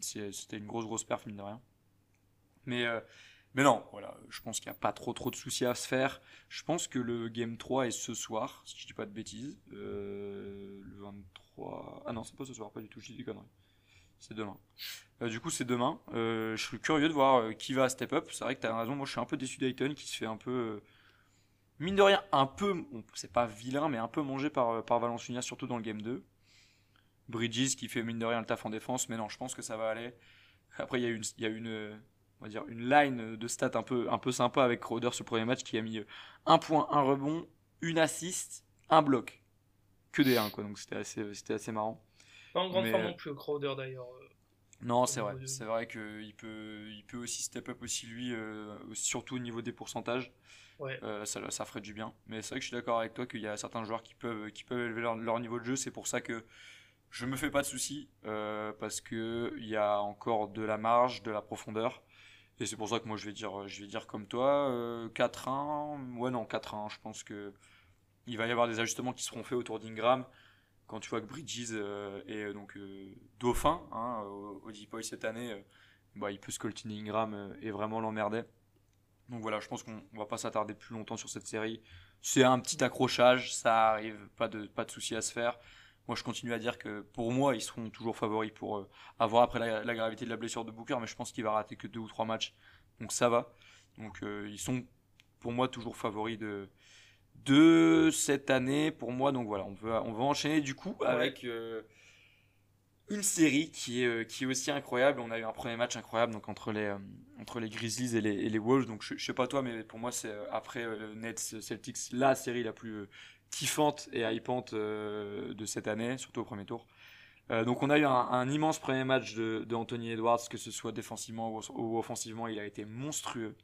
C'était une grosse, grosse perf, mine de rien. Mais mais non, voilà, je pense qu'il n'y a pas trop trop de soucis à se faire. Je pense que le Game 3 est ce soir, si je dis pas de bêtises. Euh, le 23. Ah non, c'est pas ce soir, pas du tout, je dis des conneries. C'est demain. Euh, du coup, c'est demain. Euh, je suis curieux de voir qui va step up. C'est vrai que tu as raison, moi je suis un peu déçu d'Ayton qui se fait un peu. mine de rien, un peu. c'est pas vilain, mais un peu mangé par, par surtout dans le Game 2. Bridges qui fait mine de rien le taf en défense, mais non, je pense que ça va aller. Après, il y a une. Il y a une on va dire une line de stats un peu, un peu sympa avec Crowder sur le premier match qui a mis euh, un point, un rebond, une assist, un bloc. Que des 1 quoi, donc c'était assez, c'était assez marrant. Pas en grande forme non plus Crowder d'ailleurs. Euh, non, c'est vrai. C'est vrai qu'il peut, il peut aussi step up aussi lui, euh, surtout au niveau des pourcentages. Ouais. ça, ça ferait du bien. Mais c'est vrai que je suis d'accord avec toi qu'il y a certains joueurs qui peuvent, qui peuvent élever leur, leur, niveau de jeu. C'est pour ça que je me fais pas de soucis parce que il y a encore de la marge, de la profondeur. Et c'est pour ça que moi je vais dire, je vais dire comme toi, 4-1. Euh, ouais, non, 4-1. Je pense que il va y avoir des ajustements qui seront faits autour d'Ingram. Quand tu vois que Bridges euh, est euh, donc dauphin hein, au, au Deep cette année, bah, il peut scoltiner Ingram et vraiment l'emmerder. Donc voilà, je pense qu'on va pas s'attarder plus longtemps sur cette série. C'est un petit accrochage, ça arrive, pas de, pas de à se faire. Moi, je continue à dire que pour moi, ils seront toujours favoris pour euh, avoir après la, gravité de la blessure de Booker, mais je pense qu'il va rater que deux ou trois matchs. Donc ça va. Donc euh, ils sont pour moi toujours favoris de, de cette année pour moi. Donc voilà, on va, on va enchaîner du coup avec euh, une série qui est, qui est aussi incroyable. On a eu un premier match incroyable donc entre les, entre les Grizzlies et les, et les Wolves. Donc je, je, sais pas toi, mais pour moi c'est après Nets Celtics la série la plus kiffante et hypante euh, de cette année, surtout au premier tour. Euh, donc on a eu un, immense premier match de, Anthony Edwards, que ce soit défensivement ou, offensivement, il a été monstrueux.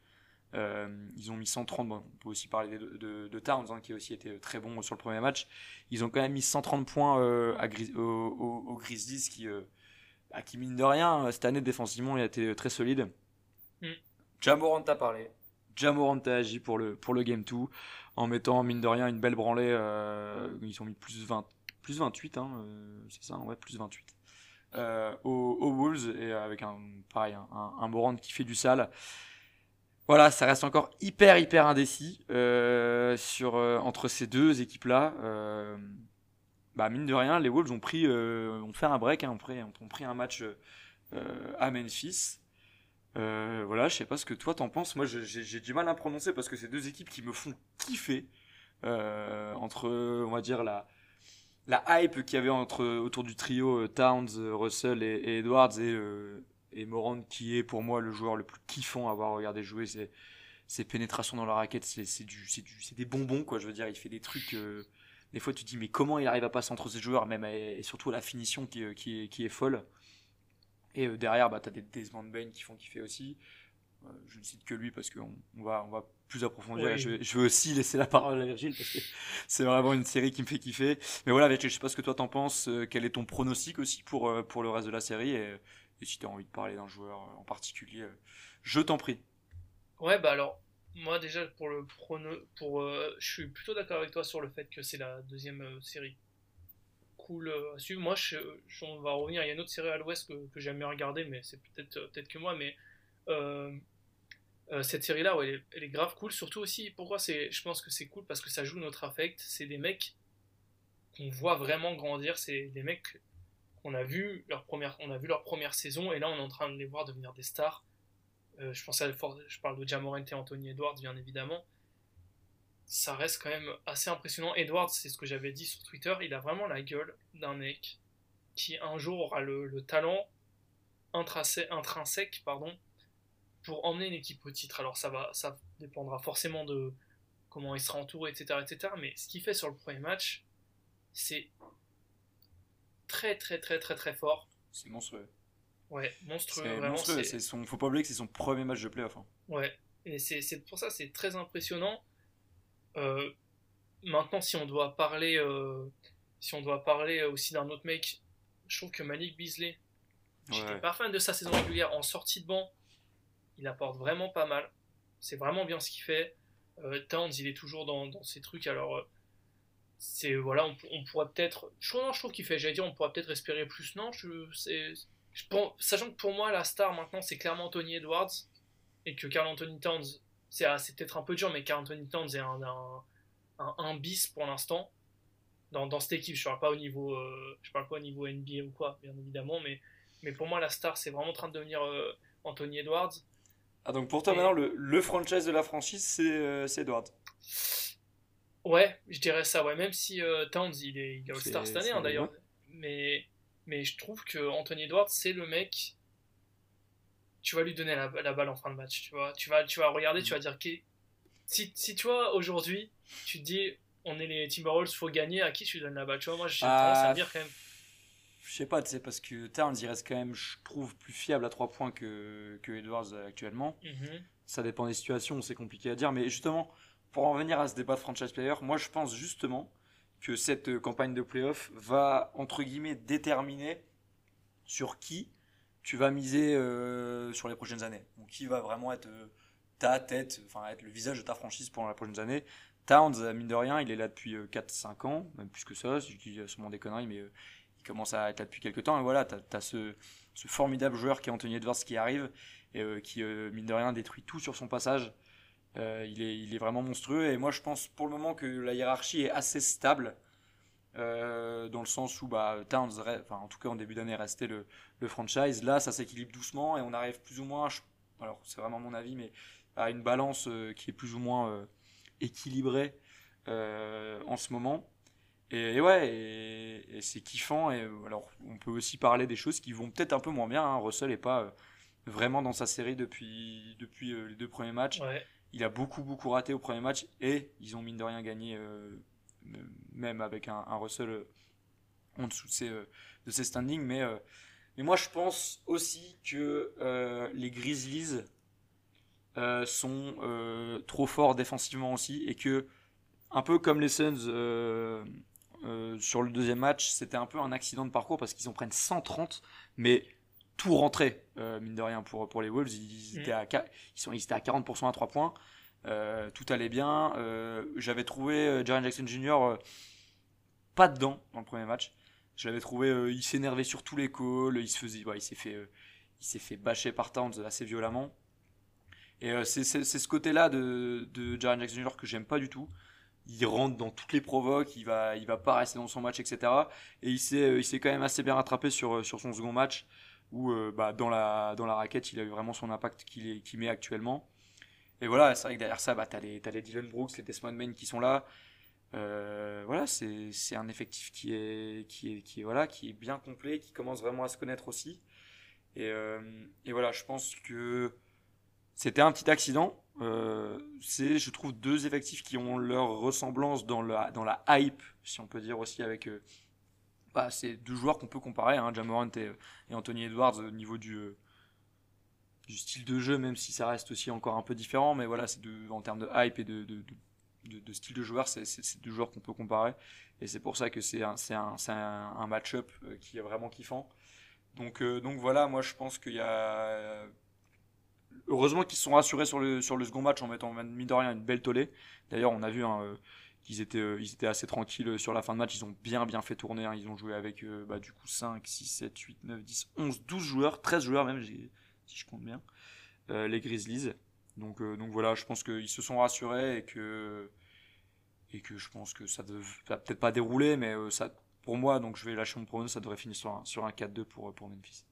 Euh, ils ont mis 130, bon, on peut aussi parler de, de, Towns, hein, qui a aussi été très bon sur le premier match. Ils ont quand même mis 130 points à au, Grizzlies, qui, à qui mine de rien, cette année défensivement, il a été très solide. Mm. Jamorant a parlé. Jamorant a agi pour le, pour le Game 2 en mettant, mine de rien, une belle branlée. Euh, ils ont mis plus, 20, plus 28, hein, euh, c'est ça, ouais, plus 28. Euh, aux, Wolves et avec un pareil un, un, qui fait du sale Voilà, ça reste encore hyper hyper indécis sur, entre ces deux équipes-là. bah, mine de rien, les Wolves ont, pris, ont fait un break, hein, ont, pris, un match à Memphis. Voilà, je sais pas ce que toi t'en penses. Moi, j'ai du mal à prononcer parce que c'est deux équipes qui me font kiffer. entre, on va dire, la, la hype qu'il y avait entre, autour du trio euh, Towns, euh, Russell et, Edwards et, euh, qui est pour moi le joueur le plus kiffant à avoir regardé jouer. C'est ses pénétrations dans la raquette, c'est du, c'est des bonbons quoi. Je veux dire, il fait des trucs. des fois, tu te dis mais comment il arrive à passer entre ces joueurs, même et, surtout la finition qui, qui, est, qui est folle. Et derrière, bah, tu as des Desmond Bain qui font kiffer aussi. je ne cite que lui parce qu'on on va, on va plus approfondir. Je, veux aussi laisser la parole à Virgile parce que c'est vraiment une série qui me fait kiffer. Mais voilà, Virgile, je sais pas ce que toi t'en penses. Euh, quel est ton pronostic aussi pour, euh, pour le reste de la série et, si tu as envie de parler d'un joueur en particulier, je t'en prie. Ouais, bah alors, moi déjà, pour le prono, pour, euh, je suis plutôt d'accord avec toi sur le fait que c'est la deuxième série cool à suivre. Moi, je, on va revenir. Il y a une autre série à l'ouest que, que j'aime bien regarder, mais c'est peut-être peut-être que moi. Mais euh, cette série là elle, est, grave cool surtout aussi pourquoi je pense que c'est cool parce que ça joue notre affect c'est des mecs qu'on voit vraiment grandir c'est des mecs qu'on a vu leur première on a vu leur première saison et là on est en train de les voir devenir des stars euh, je pense à je parle de Jamorant et Anthony Edwards bien évidemment ça reste quand même assez impressionnant Edwards c'est ce que j'avais dit sur Twitter il a vraiment la gueule d'un mec qui un jour aura le, le talent intrinsèque pardon pour emmener une équipe au titre. Alors ça va, ça dépendra forcément de comment il sera entouré, etc., etc. Mais ce qu'il fait sur le premier match, c'est très très très très très fort. C'est monstrueux. Ouais, monstrueux. Vraiment, monstrueux. C'est son, faut pas oublier que c'est son premier match de playoff. Hein. Ouais, et c'est pour ça c'est très impressionnant. Euh, maintenant, si on doit parler, euh, si on doit parler aussi d'un autre mec, je trouve que Malik Beasley, j'étais pas fan de sa saison régulière en sortie de banc il apporte vraiment pas mal. C'est vraiment bien ce qu'il fait. Euh, Towns, il est toujours dans, dans ses trucs. Alors, euh, c'est voilà, on, pourrait peut-être. Je, je trouve qu'il fait. J'allais dire, on pourrait peut-être espérer plus. Non, je, je sachant que pour moi, la star maintenant, c'est clairement Anthony Edwards et que Carl Anthony Towns, c'est peut-être un peu dur, mais Carl Anthony Towns est un, un, un, bis pour l'instant dans, dans, cette équipe. Je parle pas au niveau, euh, je parle pas au niveau NBA ou quoi, bien évidemment, mais mais pour moi, la star, c'est vraiment en train de devenir Anthony Edwards. Ah, donc pour toi, maintenant, le, le, franchise de la franchise, c'est euh, Edward Ouais, je dirais ça, ouais. Même si euh, Towns, il est, il est All-Star cette année, hein, d'ailleurs. Mais, mais je trouve que Anthony Edwards, c'est le mec. Tu vas lui donner la, la, balle en fin de match, tu vois. Tu vas, tu vas regarder, tu vas dire. Si, si tu vois, aujourd'hui, tu te dis, on est les Timberwolves, faut gagner, à qui tu donnes la balle? Tu vois, moi, j'ai tendance à dire quand même je sais pas, tu sais, parce que Towns, il reste quand même, je trouve, plus fiable à 3 points que, que Edwards actuellement. Mhm. Ça dépend des situations, c'est compliqué à dire. Mais justement, pour en revenir à ce débat de franchise player, moi je pense justement que cette euh, campagne de playoff va, entre guillemets, déterminer sur qui tu vas miser euh, sur les prochaines années. Donc qui va vraiment être euh, ta tête, enfin être le visage de ta franchise pendant les prochaines années? Towns, mine de rien, il est là depuis 4-5 ans, même plus que ça, je dis sûrement des conneries, mais commence à être là depuis quelques temps. Et voilà, tu as, ce, formidable joueur qui est Anthony Edwards qui arrive et euh, qui, euh, mine de rien, détruit tout sur son passage. Euh, il, il est vraiment monstrueux. Et moi, je pense pour le moment que la hiérarchie est assez stable. Dans le sens où bah, Towns, enfin, en tout cas en début d'année, restait le, le, franchise. Là, ça s'équilibre doucement et on arrive plus ou moins, alors c'est vraiment mon avis, mais à une balance qui est plus ou moins équilibrée en ce moment. Et, ouais, et, c'est kiffant. Et alors, on peut aussi parler des choses qui vont peut-être un peu moins bien. Hein. Russell n'est pas euh, vraiment dans sa série depuis, depuis euh, les deux premiers matchs. Il a beaucoup, beaucoup raté au premier match et ils ont mine de rien gagné, euh, même avec un, Russell en dessous de ses, de ses standings. Mais, mais moi, je pense aussi que les Grizzlies sont trop forts défensivement aussi et que, un peu comme les Suns euh, sur le deuxième match, c'était un peu un accident de parcours parce qu'ils en prennent 130, mais tout rentrait, euh, mine de rien, pour, pour les Wolves. Ils, étaient, à, ils, sont, ils étaient à 40% à 3 points. Euh, tout allait bien. J'avais trouvé Jaren Jackson Jr. pas dedans dans le premier match. Je l'avais trouvé, il s'énervait sur tous les calls, il se faisait, il s'est fait, il fait bâcher par Towns assez violemment. Et c'est ce côté-là de, de Jaren Jackson Jr. que j'aime pas du tout il rentre dans toutes les provoques, il va, il va pas rester dans son match, etc. Et il s'est, quand même assez bien rattrapé sur, sur son second match où euh, bah, dans, la, dans la raquette, il a eu vraiment son impact qu'il met actuellement. Et voilà, c'est vrai que derrière ça, bah, tu as, as, les Dylan Brooks, les Desmond Main qui sont là. Euh, voilà, c'est un effectif qui est, qui, est, qui, voilà, qui est bien complet, qui commence vraiment à se connaître aussi. Et, euh, et voilà, je pense que c'était un petit accident. c'est, je trouve, deux effectifs qui ont leur ressemblance dans la, dans la hype, si on peut dire aussi, avec bah, c'est deux joueurs qu'on peut comparer, hein, Jamorant et, et, Anthony Edwards au niveau du, euh, du style de jeu, même si ça reste aussi encore un peu différent, mais voilà, c'est en termes de hype et de, de, style de joueur, c'est deux joueurs qu'on peut comparer, et c'est pour ça que c'est un, un, un, match-up euh, qui est vraiment kiffant. Donc, euh, donc voilà, moi je pense qu'il y a heureusement qu'ils se sont rassurés sur le, sur le second match en mettant mis de rien une belle tollée. D'ailleurs, on a vu un, qu'ils étaient, euh, ils étaient assez tranquilles euh, sur la fin de match. Ils ont bien, bien fait tourner. Hein. Ils ont joué avec euh, bah, du coup 5, 6, 7, 8, 9, 10, 11, 12 joueurs, 13 joueurs même, si je compte bien, les Grizzlies. Donc, donc voilà, je pense qu'ils se sont rassurés et que, et que je pense que ça ne va peut-être pas dérouler, mais ça, pour moi, donc je vais lâcher mon pronostic, ça devrait finir sur un, sur un 4-2 pour, pour Memphis.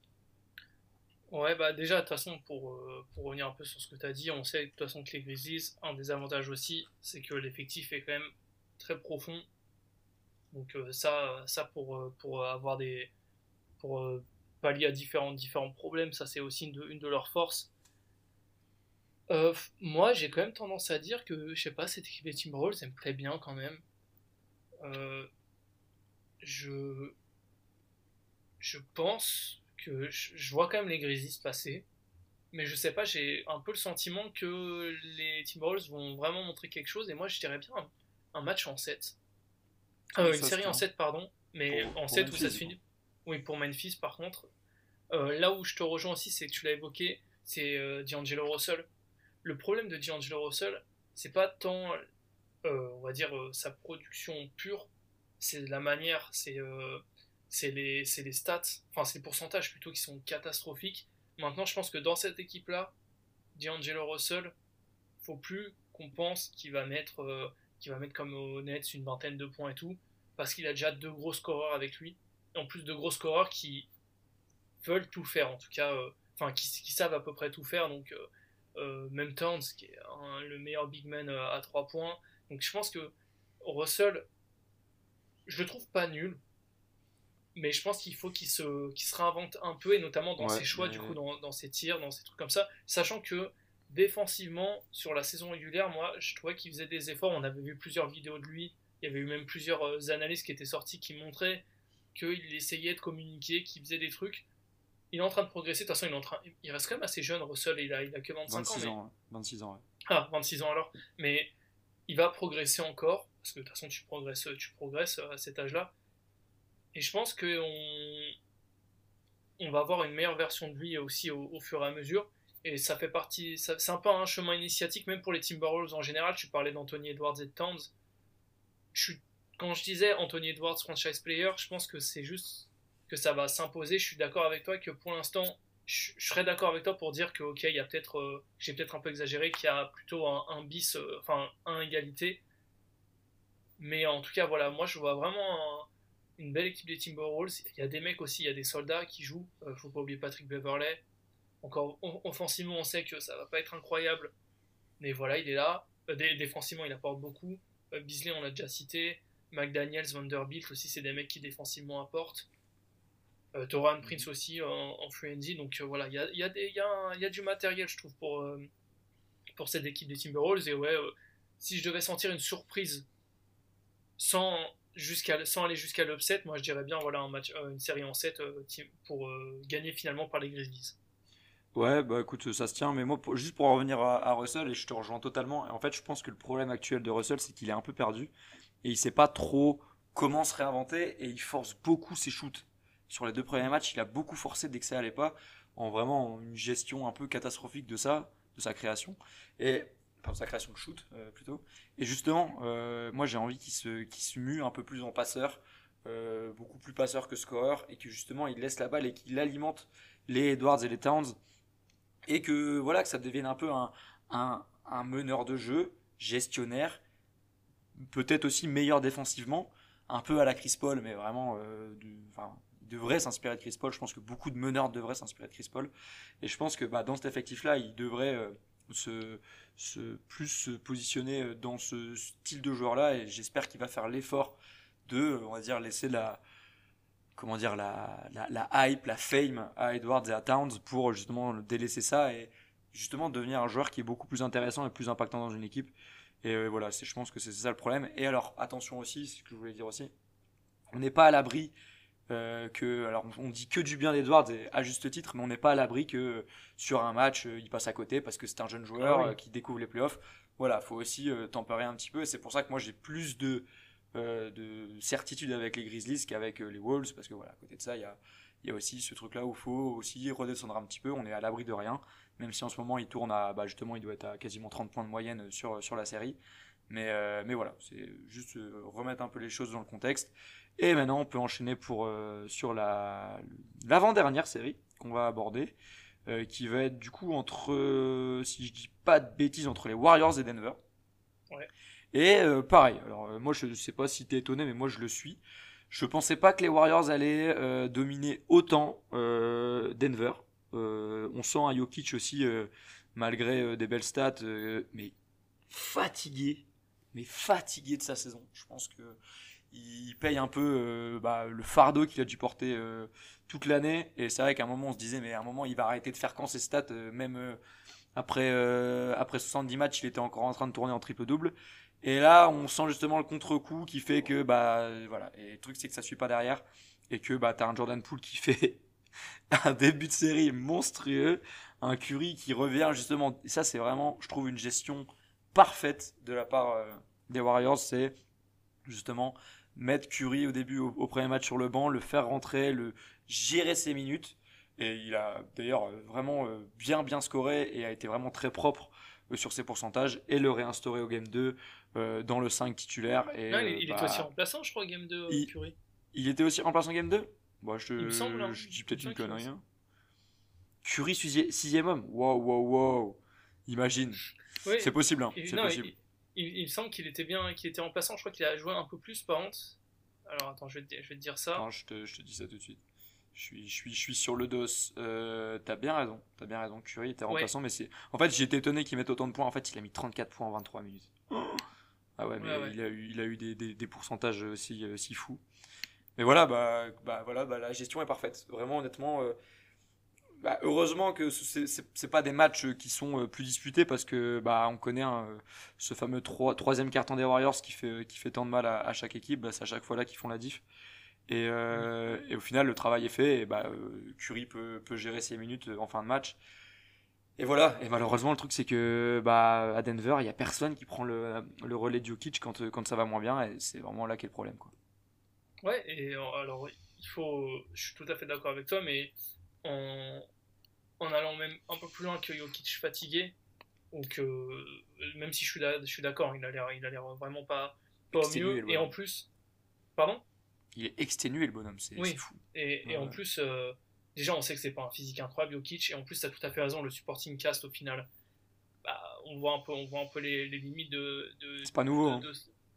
Ouais, bah déjà, de toute façon, pour, pour revenir un peu sur ce que tu as dit, on sait de toute façon que les Grizzlies, un des avantages aussi, c'est que l'effectif est quand même très profond. Donc euh, ça, ça pour, euh, pour avoir des pour euh, pallier à différents, différents problèmes, ça c'est aussi une de, une de leurs forces. moi, j'ai quand même tendance à dire que, je sais pas, cette équipe des Timberwolves, elle me plaît bien quand même. je, je pense que je, vois quand même les Grizzlies passer, mais je sais pas, j'ai un peu le sentiment que les Timberwolves vont vraiment montrer quelque chose, et moi je dirais bien un match en 7. Euh, une série en 7, pardon, mais en 7 où ça se finit. Oui, pour Memphis, par contre. Euh, là où je te rejoins aussi, c'est que tu l'as évoqué, c'est euh, D'Angelo Russell. Le problème de D'Angelo Russell, c'est pas tant, on va dire, sa production pure, c'est la manière, c'est les, les, stats, enfin c'est les pourcentages plutôt qui sont catastrophiques. Maintenant, je pense que dans cette équipe-là, D'Angelo Russell, faut plus qu'on pense qu'il va mettre qui va mettre comme au Nets une vingtaine de points et tout, parce qu'il a déjà deux gros scoreurs avec lui, en plus de gros scoreurs qui veulent tout faire, en tout cas, euh, enfin qui, savent à peu près tout faire, donc euh, euh, même Towns, qui est le meilleur big man à 3 points, donc je pense que Russell, je le trouve pas nul, mais je pense qu'il faut qu'il se, qu'il se réinvente un peu, et notamment dans ses choix, du coup, dans, dans, ses tirs, dans ses trucs comme ça, sachant que défensivement, sur la saison régulière, moi, je trouvais qu'il faisait des efforts. On avait vu plusieurs vidéos de lui. Il y avait eu même plusieurs analyses qui étaient sorties qui montraient qu'il essayait de communiquer, qu'il faisait des trucs. Il est en train de progresser. De toute façon, il, est en train... il reste quand même assez jeune, Russell. Il a, il a que 25 26 ans. 26 ans, Ah, 26 ans alors. Mais il va progresser encore. Parce que de toute façon, tu progresses, tu progresses à cet âge-là. Et je pense qu'on on va avoir une meilleure version de lui aussi au fur et à mesure. Et ça fait partie, c'est un peu un chemin initiatique, même pour les Timberwolves en général. Tu parlais d'Anthony Edwards et de Towns. Je quand je disais Anthony Edwards franchise player, je pense que c'est juste que ça va s'imposer. Je suis d'accord avec toi que pour l'instant, je, serais d'accord avec toi pour dire que ok, il y a peut-être, euh, j'ai peut-être un peu exagéré, qu'il y a plutôt un, bis, euh, enfin un égalité. Mais en tout cas, voilà, moi je vois vraiment une belle équipe des Timberwolves. Il y a des mecs aussi, il y a des soldats qui jouent. Euh, faut pas oublier Patrick Beverley. Encore offensivement, on sait que ça va pas être incroyable, mais voilà, il est là. Euh, défensivement, il apporte beaucoup. Beasley, on l'a déjà cité. McDaniels, Vanderbilt aussi, c'est des mecs qui défensivement apportent. Euh, Toran Prince aussi en, free Donc voilà, il y a, du matériel, je trouve, pour, pour cette équipe des Timberwolves. Et ouais, si je devais sentir une surprise sans, aller jusqu'à l'upset, moi je dirais bien voilà, un match, une série en 7 pour gagner finalement par les Grizzlies. Ouais, bah écoute, ça se tient, mais moi, juste pour revenir à, Russell, et je te rejoins totalement, en fait, je pense que le problème actuel de Russell, c'est qu'il est un peu perdu, et il sait pas trop comment se réinventer, et il force beaucoup ses shoots. Sur les deux premiers matchs, il a beaucoup forcé dès que ça allait pas, en vraiment une gestion un peu catastrophique de ça, de sa création, et enfin, sa création de shoot euh, plutôt. Et justement, euh, moi j'ai envie qu'il se, se mue un peu plus en passeur, euh, beaucoup plus passeur que scoreur, et que justement il laisse la balle et qu'il alimente les Edwards et les Towns et que voilà que ça devienne un peu un meneur de jeu, gestionnaire, peut-être aussi meilleur défensivement, un peu à la Chris Paul, mais vraiment, euh, enfin, il devrait s'inspirer de Chris Paul. Je pense que beaucoup de meneurs devraient s'inspirer de Chris Paul. Et je pense que bah, dans cet effectif-là, il devrait euh, se, plus se positionner euh, dans ce style de joueur-là. Et j'espère qu'il va faire l'effort de, on va dire, laisser la, comment dire, la, hype, la fame à Edwards et à Towns pour justement délaisser ça et justement devenir un joueur qui est beaucoup plus intéressant et plus impactant dans une équipe. Et euh, voilà, je pense que c'est ça le problème. Et alors, attention aussi, c'est ce que je voulais dire aussi, on n'est pas à l'abri euh, que, alors on dit que du bien d'Edwards à juste titre, mais on n'est pas à l'abri que sur un match euh, il passe à côté parce que c'est un jeune joueur Ah oui. qui découvre les playoffs. Voilà, faut aussi tempérer un petit peu. Et c'est pour ça que moi j'ai plus de de certitude avec les Grizzlies qu'avec les Wolves parce que voilà, à côté de ça, il y a il y a aussi ce truc là où il faut aussi redescendre un petit peu. On est à l'abri de rien même si en ce moment il tourne à, bah justement, il doit être à quasiment 30 points de moyenne sur, sur la série. Mais, euh, mais voilà, c'est juste euh, remettre un peu les choses dans le contexte. Et maintenant, on peut enchaîner pour, euh, sur la, l'avant-dernière série qu'on va aborder, euh, qui va être du coup entre, si je dis pas de bêtises, entre les Warriors et Denver. Ouais. Et euh, pareil, alors euh, moi je sais pas si t'es étonné, mais moi je le suis. Je pensais pas que les Warriors allaient euh, dominer autant euh, Denver. Euh, on sent un Jokic aussi, malgré des belles stats, mais fatigué, mais fatigué de sa saison. Je pense que il paye un peu bah, le fardeau qu'il a dû porter toute l'année. Et c'est vrai qu'à un moment, on se disait, mais à un moment, il va arrêter de faire quand ses stats, même après, après 70 matchs, il était encore en train de tourner en triple-double. Et là, on sent justement le contre-coup qui fait que, bah, voilà. Et le truc, c'est que ça suit pas derrière. Et que, bah, t'as un Jordan Poole qui fait un début de série monstrueux, un Curry qui revient justement. Et ça, c'est vraiment, je trouve, une gestion parfaite de la part euh, des Warriors. C'est justement mettre Curry au début, au, premier match sur le banc, le faire rentrer, le gérer ses minutes. Et il a d'ailleurs euh, vraiment euh, bien bien scoré et a été vraiment très propre sur ses pourcentages et le réinstaurer au game 2 euh, dans le 5 titulaire. Et, Non, il, euh, il bah, était aussi remplaçant, je crois, game 2, il- il était aussi remplaçant game 2 Bon, je, te- Il me semble, hein. je dis peut-être une connerie. hein. Curry, sixième, homme? Wow, wow, wow. Imagine. C'est possible, hein. il- c'est non, possible. Il, il- il me semble qu'il était bien, qu'il était remplaçant. Je crois qu'il a joué un peu plus, par contre. Alors attends, je vais te, je vais te dire ça. Je te, je te dis ça tout de suite. Je suis, je suis, je suis sur le dos. Euh, t'as bien raison. T'as bien raison. Curry était remplaçant, mais c'est. En fait, j'étais étonné qu'il mette autant de points. En fait, il a mis 34 points en 23 minutes. Ah ouais, mais Ouais, ouais. il a eu, il a eu des, des, des pourcentages aussi euh, si fous. Mais voilà, bah, bah voilà, bah, la gestion est parfaite. Vraiment, honnêtement. euh, bah, heureusement que ce- c'est- c'est c'est pas des matchs qui sont plus disputés parce que bah on connaît hein, ce fameux trois- troisième carton des Warriors qui fait qui fait tant de mal à, à chaque équipe. Bah, c'est à chaque fois là qu'ils font la diff. Et, euh, et au final, le travail est fait. Et bah, euh, Curry peut, peut gérer ses minutes en fin de match. Et voilà. Et malheureusement, le truc, c'est que bah, à Denver, il n'y a personne qui prend le, le relais de Jokic quand, quand ça va moins bien. Et c'est vraiment là qu'est le problème. Quoi. Ouais, et euh, alors il faut, je suis tout à fait d'accord avec toi, mais en, en allant même un peu plus loin que Jokic fatigué, ou que même si je suis, d'accord, il a l'air, vraiment pas, pas mieux, et en plus, pardon, Il est exténué, le bonhomme. C'est Oui. fou. et, et Ouais, en plus, euh, déjà on sait que c'est pas un physique incroyable Jokic, et en plus t'as tout à fait raison, le supporting cast au final, bah, on voit un peu, on voit un peu les, les limites de, de, C'est pas nouveau. de, hein. de-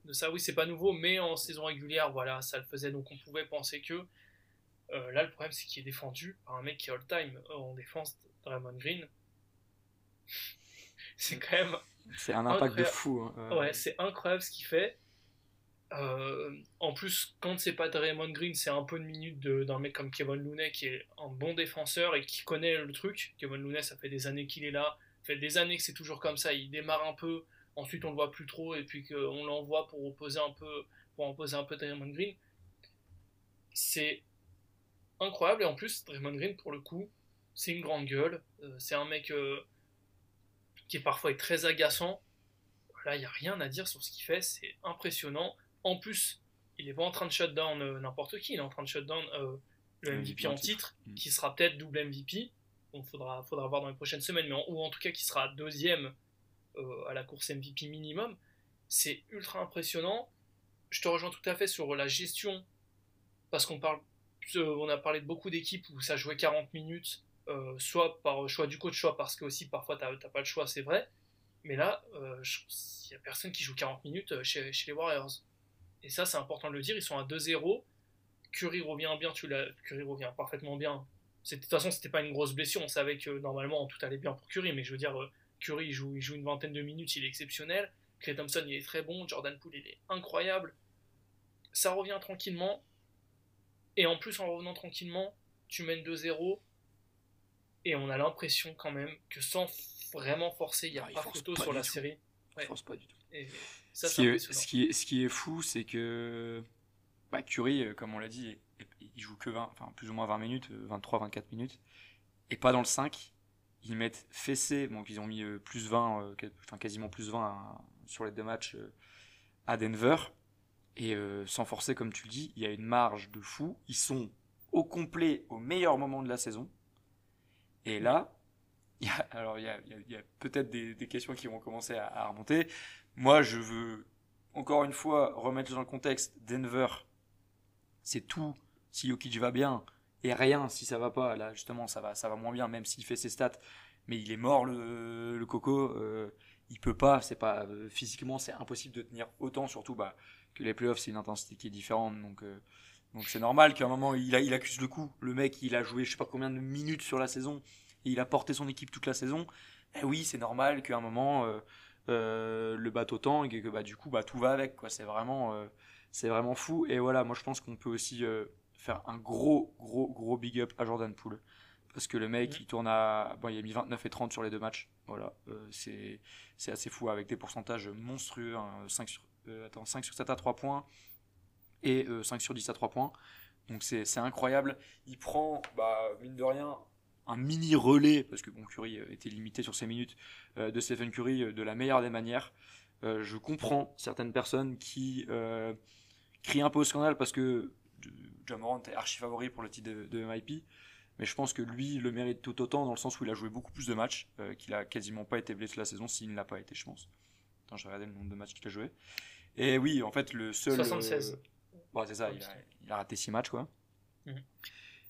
de ça. Oui, c'est pas nouveau, mais en saison régulière, voilà, ça le faisait. Donc on pouvait penser que. euh, là, le problème, c'est qu'il est défendu par un mec qui est all-time euh, en défense, Draymond Green. c'est quand même. C'est un impact de fou. hein. Ouais, c'est incroyable ce qu'il fait. Euh, en plus, quand c'est pas Draymond Green, c'est un peu de minute d'un mec comme Kevin Looney qui est un bon défenseur et qui connaît le truc. Kevin Looney, ça fait des années qu'il est là, ça fait des années que c'est toujours comme ça. Il démarre un peu, ensuite on le voit plus trop et puis qu'on l'envoie pour opposer un peu, pour un peu Draymond Green. C'est incroyable et en plus Draymond Green pour le coup, c'est une grande gueule. Euh, c'est un mec euh, qui est parfois très agaçant. Là, il n'y a rien à dire sur ce qu'il fait, c'est impressionnant. En plus, il n'est pas en train de shutdown euh, n'importe qui, il est en train de shutdown euh, le MVP en titre, Mm. qui sera peut-être double MVP. Il faudra, faudra voir dans les prochaines semaines, mais en- ou en tout cas qui sera deuxième euh, à la course MVP minimum. C'est ultra impressionnant. Je te rejoins tout à fait sur la gestion, parce qu'on parle, euh, on a parlé de beaucoup d'équipes où ça jouait 40 minutes, euh, soit par choix du coach, soit parce que aussi parfois t'as t'as pas le choix, c'est vrai. Mais là, euh, il n'y a personne qui joue 40 minutes chez, chez les Warriors. Et ça, c'est important de le dire. Ils sont à 2-0. Curry revient bien, tu l'as. Curry revient parfaitement bien. De toute façon, c'était pas une grosse blessure. On savait que normalement tout allait bien pour Curry, mais je veux dire, euh, Curry il joue, il joue une vingtaine de minutes, il est exceptionnel. Clay Thompson il est très bon, Jordan Poole il est incroyable. Ça revient tranquillement. Et en plus, en revenant tranquillement, tu mènes 2-0. Et on a l'impression quand même que sans vraiment forcer, il n'y a pas photo sur la série. Ouais. force pas du tout. Ça, ce, qui est, ce, qui est, ce, qui est, fou, c'est que bah, Curry, euh, comme on l'a dit, il joue que 20, enfin plus ou moins 20 minutes, 23-24 euh, minutes, et pas dans le 5. Ils mettent fessé, donc ils ont mis euh, plus 20, enfin quasiment plus 20 sur les deux matchs à Denver. Et sans forcer, comme tu le dis, il y a une marge de fou. Ils sont au complet au meilleur moment de la saison. Et là, il y a, alors il y a, a peut-être des, des, questions qui vont commencer à, à, remonter. Moi, je veux encore une fois remettre dans le contexte Denver. C'est tout si Jokic va bien et rien si ça va pas. Là, justement, ça va, ça va moins bien, même s'il fait ses stats. Mais il est mort le, coco. Euh, il peut pas. C'est pas euh, physiquement, c'est impossible de tenir autant. Surtout bah, que les playoffs, c'est une intensité qui est différente. Donc euh, donc c'est normal qu'à un moment il, accuse le coup. Le mec, il a joué je sais pas combien de minutes sur la saison et il a porté son équipe toute la saison. Eh oui, c'est normal qu'à un moment euh, euh, le bateau tangue et que bah du coup bah tout va avec quoi. C'est vraiment euh, c'est vraiment fou. Et voilà, moi je pense qu'on peut aussi faire un gros gros gros big up à Jordan Poole parce que le mec il tourne à bon il a mis 29 et 30 sur les deux matchs. Voilà, c'est c'est assez fou avec des pourcentages monstrueux. 5 hein. sur attends 5 sur 7 à 3 points et 5 euh, sur 10 à 3 points. Donc c'est incroyable. Il prend, bah, mine de rien, un mini relais, parce que bon, Curry euh, était limité sur ses minutes, euh, de Stephen Curry de la meilleure des manières. je comprends certaines personnes qui crient un peu au scandale parce que Jamorant est archi favori pour le titre de, MIP. Mais je pense que lui le mérite tout autant dans le sens où il a joué beaucoup plus de matchs, qu'il a quasiment pas été blessé la saison s'il ne l'a pas été, je pense. Attends, j'ai regardé le nombre de matchs qu'il a joué. Et oui, en fait, le seul. 76 c'est ça, il a, raté 6 matchs, quoi. Mhm.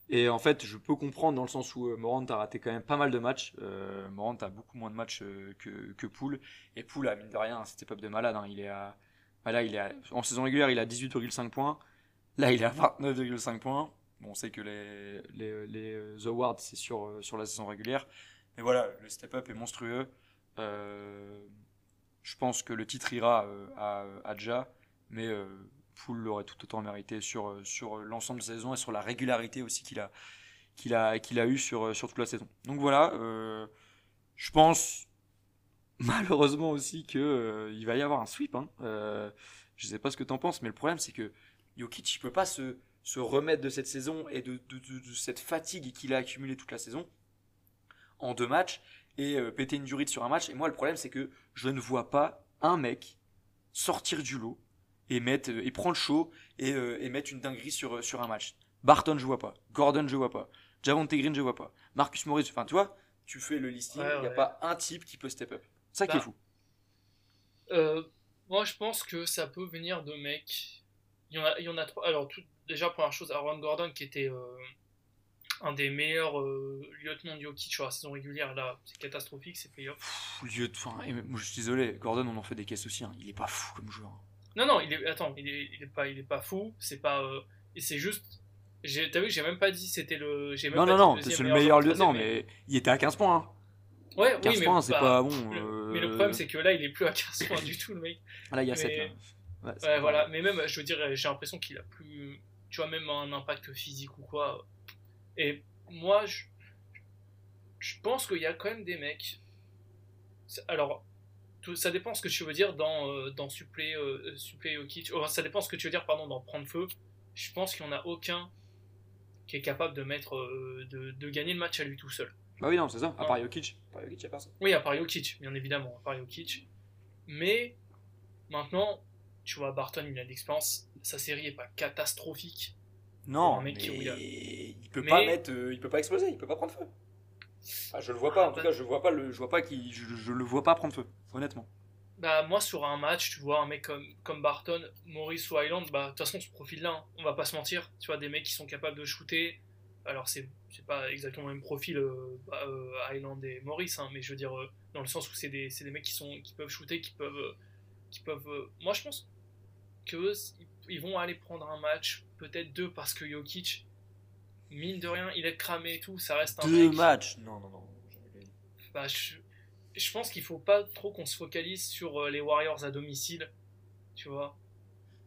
Et en fait, je peux comprendre dans le sens où euh, Morant a raté quand même pas mal de matchs. Euh, Morant a beaucoup moins de matchs euh, que, que Poole. Et Poole, a mine de rien, c'était pas de malade. Hein. Il est à, bah il est en saison régulière, il a 18,5 points. Là, il est à 29,5 points. Bon, on sait que les, awards, c'est sur, sur la saison régulière. Mais voilà, le step-up est monstrueux. je pense que le titre ira à, à. Mais Poole l'aurait tout autant mérité sur, euh, sur l'ensemble de sa saison et sur la régularité aussi qu'il a, qu'il a, qu'il a eu sur, euh, sur toute la saison. Donc voilà, euh, je pense malheureusement aussi que il va y avoir un sweep. Hein. Euh, je sais pas ce que tu en penses, mais le problème c'est que Jokic il peut pas se, se remettre de cette saison et de, de, de, cette fatigue qu'il a accumulée toute la saison en deux matchs et péter une durite sur un match. Et moi le problème c'est que je ne vois pas un mec sortir du lot et, mettre, et prend le show et, euh, et mettre une dinguerie sur, euh, sur un match. Barton, je vois pas. Gordon, je vois pas. Javonte Green, je vois pas. Marcus Morris, enfin, tu vois, tu fais le listing, il n'y a pas un type qui peut step up. Ça qui est bah, fou. Euh, moi, je pense que ça peut venir de mecs. Il y en a, il y en a trois. Alors, tout, déjà, première chose, Aaron Gordon, qui était un des meilleurs lieutenants de Jokic sur la saison régulière, là, c'est catastrophique, c'est playoff. Lieu de... enfin, moi, je suis désolé, Gordon, on en fait des caisses aussi, hein. il est pas fou comme joueur. Non, non, il est, attends, il est, il est pas, il est pas fou. C'est pas, euh, c'est juste. T'as vu, j'ai même pas dit c'était le. Même non, non, non, c'est le meilleur lieutenant, mais il était à 15 points. Hein. Ouais, 15 oui, points, c'est pas bon. Mais le problème, c'est que là, il est plus à 15 points du tout, le mec. Là, il y a 7. Ouais, ouais voilà. Mais même, je veux dire, j'ai l'impression qu'il a plus. Tu vois, même un impact physique ou quoi. Et moi, je, je pense qu'il y a quand même des mecs. Alors, ça dépend ce que tu veux dire dans, euh, dans supplé, euh, oh, ça dépend ce que tu veux dire pardon, dans prendre feu. Je pense qu'il n'y en a aucun qui est capable de mettre euh, de, de, gagner le match à lui tout seul. Bah oui, non, c'est ça, à part Jokic. À part Jokic, y a personne. Oui, à part Jokic, bien évidemment, à part Jokic. Mais maintenant, tu vois, Barton, il a de l'expérience. Sa série est pas catastrophique. Non, mais il peut pas mettre, il peut pas exploser, il peut pas prendre feu. Ah, je le vois pas, en tout cas, je vois pas le, je vois pas qui, je, je, le vois pas prendre feu, honnêtement. Bah, moi, sur un match, tu vois, un mec comme, comme Barton, Maurice ou Island, bah, de toute façon, ce profil-là, hein, on va pas se mentir, tu vois, des mecs qui sont capables de shooter, alors c'est pas exactement le même profil euh, bah, euh, Island et Maurice, hein, mais je veux dire, euh, dans le sens où c'est des, des, mecs qui, sont, qui peuvent shooter, qui peuvent. qui peuvent moi je pense que ils vont aller prendre un match, peut-être deux, parce que Jokic, mine de rien, il est cramé et tout, ça reste un Deux matchs Non, non, non. Bah, je, je pense qu'il faut pas trop qu'on se focalise sur les Warriors à domicile, tu vois.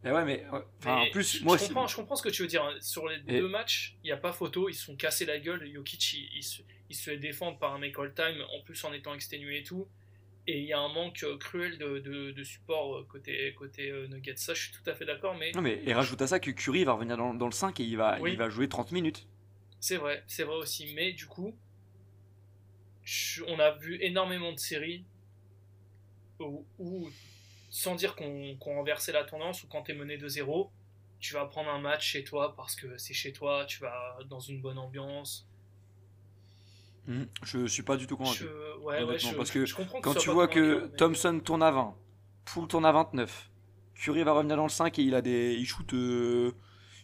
Mais ouais, mais, en plus, je, moi, je comprends, je comprends ce que tu veux dire. Hein. Sur les deux matchs, il n'y a pas photo, ils se sont cassés la gueule. Jokic, il, se, il se fait défendre par un mec all-time, en plus en étant exténué et tout. Et il y a un manque euh, cruel de, de, support euh, côté, côté euh, Nuggets. Ça, je suis tout à fait d'accord. Mais... Non, mais et rajoute à ça que Curry va revenir dans, dans le 5 et il va, il va jouer 30 minutes. C'est vrai, c'est vrai aussi. Mais du coup, on a vu énormément de séries où, où sans dire qu'on renversait la tendance ou quand tu es mené de 0 tu vas prendre un match chez toi parce que c'est chez toi, tu vas dans une bonne ambiance. Hmm, je suis pas du tout convaincu. Ouais, ouais, je, parce que, que quand tu vois que Thompson tourne à 20, Poole tourne à 29, Curry va revenir dans le 5 et il a des il shoot euh,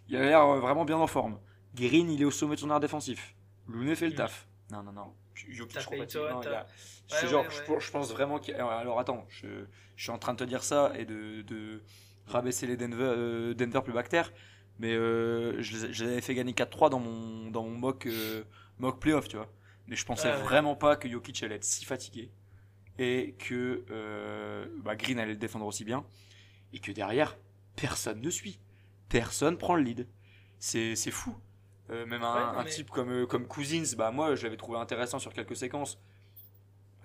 il a l'air vraiment bien en forme. Green, il est au sommet de son art défensif. Looney fait le taf. Non non non. Jokic, je, genre, Je, pense vraiment qu'il. Alors attends, je, je, suis en train de te dire ça et de, de rabaisser les Denver, euh, Denver plus bactères, mais euh, je, les avais fait gagner 4-3 dans mon, dans mon mock, euh, mock playoff, tu vois. Mais je pensais vraiment pas que Jokic allait être si fatigué et que bah, Green allait le défendre aussi bien et que derrière, personne ne suit. Personne prend le lead. C'est fou. Même un, type comme, comme Cousins, bah moi je l'avais trouvé intéressant sur quelques séquences.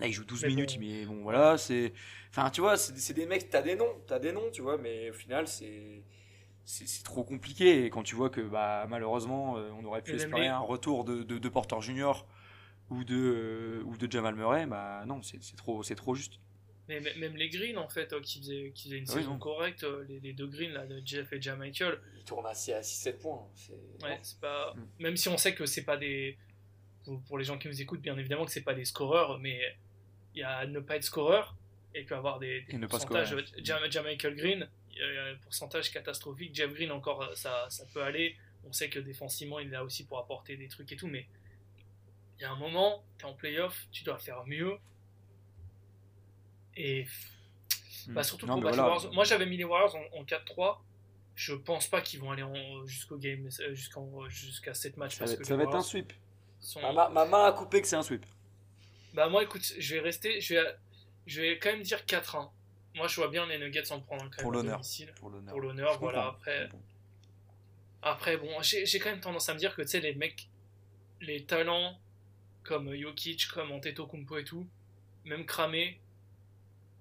Là, il joue 12 minutes, mais bon, voilà, c'est. Enfin, tu vois, c'est des mecs, t'as des noms, t'as des noms, tu vois, mais au final, c'est. C'est trop compliqué. Et quand tu vois que, bah, malheureusement, euh, on aurait pu espérer un retour de, de, Porter Junior ou de, euh, ou de Jamal Murray, bah non, c'est trop, trop juste. Mais même les Greens, en fait, euh, qui, faisaient, qui faisaient une saison correcte, les, deux Greens, là, de Jeff et Jamichael. Ils tournent à 6-7 points. Ouais, c'est pas. Mm. Même si on sait que c'est pas des. Pour, les gens qui nous écoutent, bien évidemment que c'est pas des scoreurs, mais il y a ne pas être scoreur et puis avoir des, pourcentages. Michael Green, il y a un pourcentage catastrophique. Jeff Green, encore, ça, ça peut aller. On sait que défensivement, il est là aussi pour apporter des trucs et tout, mais il y a un moment, tu es en playoff, tu dois faire mieux. Et hmm. bah, surtout pour Warriors. Moi, j'avais mis les Warriors en, 4-3. Je pense pas qu'ils vont aller jusqu'au game euh, jusqu'à 7 matchs. Ça, va, être un sweep. Ma, ma, main a coupé que c'est un sweep. Bah moi écoute, je vais rester, je vais, je vais quand même dire 4-1. Moi je vois bien les Nuggets en prendre quand pour l'honneur. Pour l'honneur, voilà. Après, après bon, j'ai quand même tendance à me dire que tu sais les mecs, les talents comme Jokic, comme Antetokounmpo et tout, même cramé,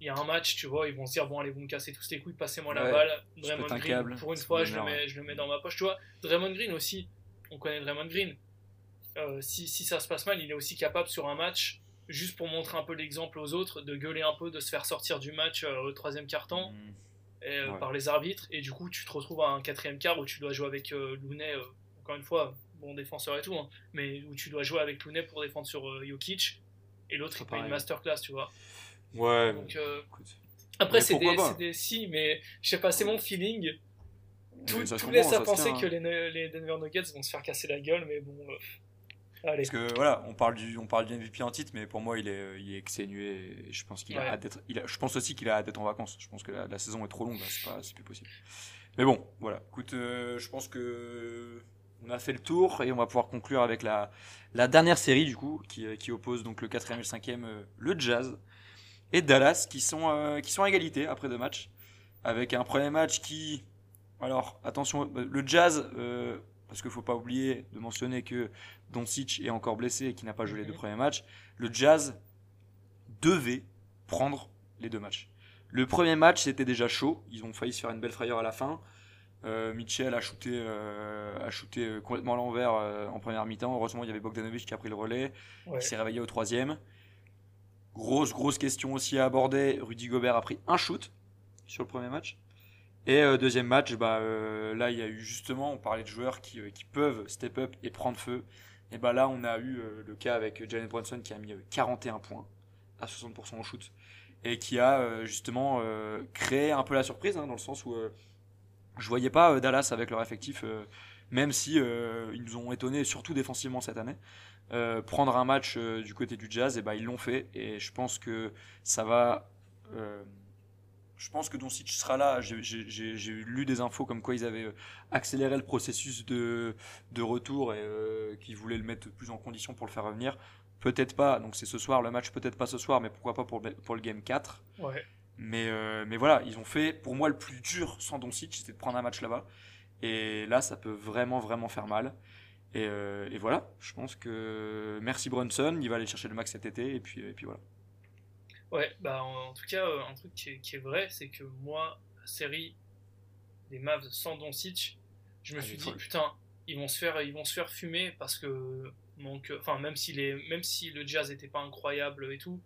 il y a un match, tu vois, ils vont se dire bon allez vous me cassez tous les couilles, passez-moi la balle. Draymond Green, pour une fois je le, mets, je le mets dans ma poche, tu vois. Draymond Green aussi, on connaît Draymond Green. Euh, si, si ça se passe mal, il est aussi capable sur un match juste pour montrer un peu l'exemple aux autres, de gueuler un peu, de se faire sortir du match euh, au troisième quart-temps mmh. euh, par les arbitres, et du coup tu te retrouves à un quatrième quart où tu dois jouer avec Looney, encore une fois, bon défenseur et tout, hein, mais où tu dois jouer avec Looney pour défendre sur Jokic, et l'autre il prend une masterclass, tu vois. Ouais. Donc, après c'est des, si, mais je sais pas, c'est mon feeling. Tout, laisse à penser que les, les, Denver Nuggets vont se faire casser la gueule, mais bon. Parce que voilà, on parle du, on parle du MVP en titre, mais pour moi, il est, il est exténué. Et je pense qu'il a d'être, je pense aussi qu'il a hâte d'être en vacances. Je pense que la, saison est trop longue, c'est pas, c'est plus possible. Mais bon, voilà. Écoute, euh, je pense que on a fait le tour et on va pouvoir conclure avec la, la dernière série du coup, qui, euh, qui oppose donc le 4 et le 5 euh, le Jazz et Dallas, qui sont, qui sont à égalité après deux matchs, avec un premier match qui, alors attention, le Jazz parce qu'il ne faut pas oublier de mentionner que Doncic est encore blessé et qu'il n'a pas joué les deux mhm. premiers matchs, le Jazz devait prendre les deux matchs. Le premier match, c'était déjà chaud. Ils ont failli se faire une belle frayeur à la fin. Euh, Mitchell a shooté, euh, a shooté euh, complètement à l'envers en première mi-temps. Heureusement, il y avait Bogdanovic qui a pris le relais. Il s'est réveillé au troisième. Grosse, grosse question aussi à aborder. Rudy Gobert a pris un shoot sur le premier match. Et euh, deuxième match, bah, euh, là, il y a eu justement, on parlait de joueurs qui, euh, qui peuvent step up et prendre feu. Et bah là, on a eu le cas avec Jalen Brunson qui a mis 41 points à 60% au shoot et qui a justement créé un peu la surprise hein, dans le sens où je voyais pas Dallas avec leur effectif même si ils nous ont étonnés, surtout défensivement cette année. Prendre un match du côté du Jazz, et ben, ils l'ont fait. Et je pense que ça va je pense que Doncic sera là. J'ai lu des infos comme quoi ils avaient euh, accéléré le processus de, de retour et euh, qu'ils voulaient le mettre plus en condition pour le faire revenir. Peut-être pas, donc c'est ce soir le match, peut-être pas ce soir, mais pourquoi pas pour, pour le game 4. Ouais. Mais, euh, mais voilà, ils ont fait, pour moi, le plus dur sans Doncic, c'était de prendre un match là-bas. Et là, ça peut vraiment, vraiment faire mal. Et, et, voilà, je pense que merci Brunson, il va aller chercher le max cet été, et puis, et puis voilà. Ouais, bah en, tout cas, euh, un truc qui est, vrai, c'est que moi, la série des Mavs sans Doncic, je me ah, suis dit, putain, ils vont se faire, ils vont se faire fumer parce que, enfin, même si les, même si le Jazz n'était pas incroyable et tout,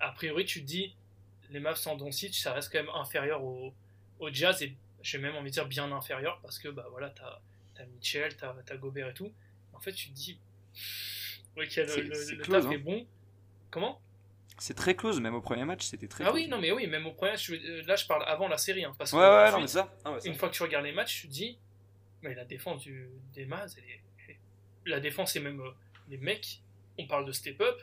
a priori, tu te dis, les Mavs sans Doncic, ça reste quand même inférieur au, au Jazz et j'ai même envie de dire bien inférieur parce que, bah voilà, t'as as Mitchell, t'as as Gobert et tout. En fait, tu te dis, ok, le, le, taf est hein. bon. Comment? C'est très close, même au premier match, c'était très Ah oui, non, mais oui, même au premier match, là je parle avant la série. Hein, parce ouais, ouais, non, mais ça. Ah une fois que tu regardes les matchs, tu te dis, mais la défense du, des Mavs, la défense, c'est même euh, les mecs, on parle de step-up,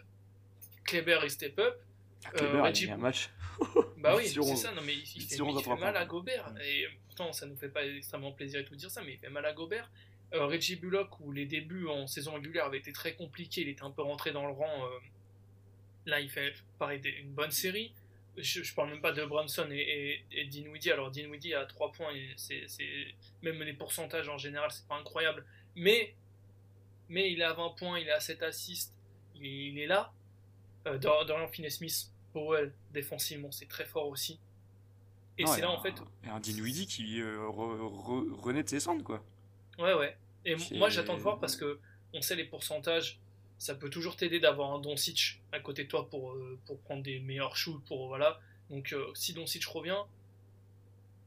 Kleber et step-up. Ah, Kleber, euh, il a un match. bah oui, c'est ça, non, mais il, fait, mal à Gobert. Et pourtant, ça nous fait pas extrêmement plaisir de tout dire ça, mais il fait mal à Gobert. Euh, Reggie Bullock, où les débuts en saison régulière avaient été très compliqués, il était un peu rentré dans le rang. Euh, Là, il fait pareil une bonne série. Je, je parle même pas de Brunson et, et, Dinwiddie. Alors Dinwiddie a 3 points, c'est, même les pourcentages en général, c'est pas incroyable. Mais, mais il est à 20 points, il est à 7 assists, il est, là. Euh, Dorian Finney-Smith, Powell, défensivement, c'est très fort aussi. Et c'est là en fait. Et un Dinwiddie qui euh, renaît de ses cendres, quoi. Ouais, ouais. Et moi, j'attends de voir parce que on sait les pourcentages ça peut toujours t'aider d'avoir un Doncic à côté de toi pour, euh, pour prendre des meilleurs shoots. Pour, voilà. Donc euh, si Doncic revient,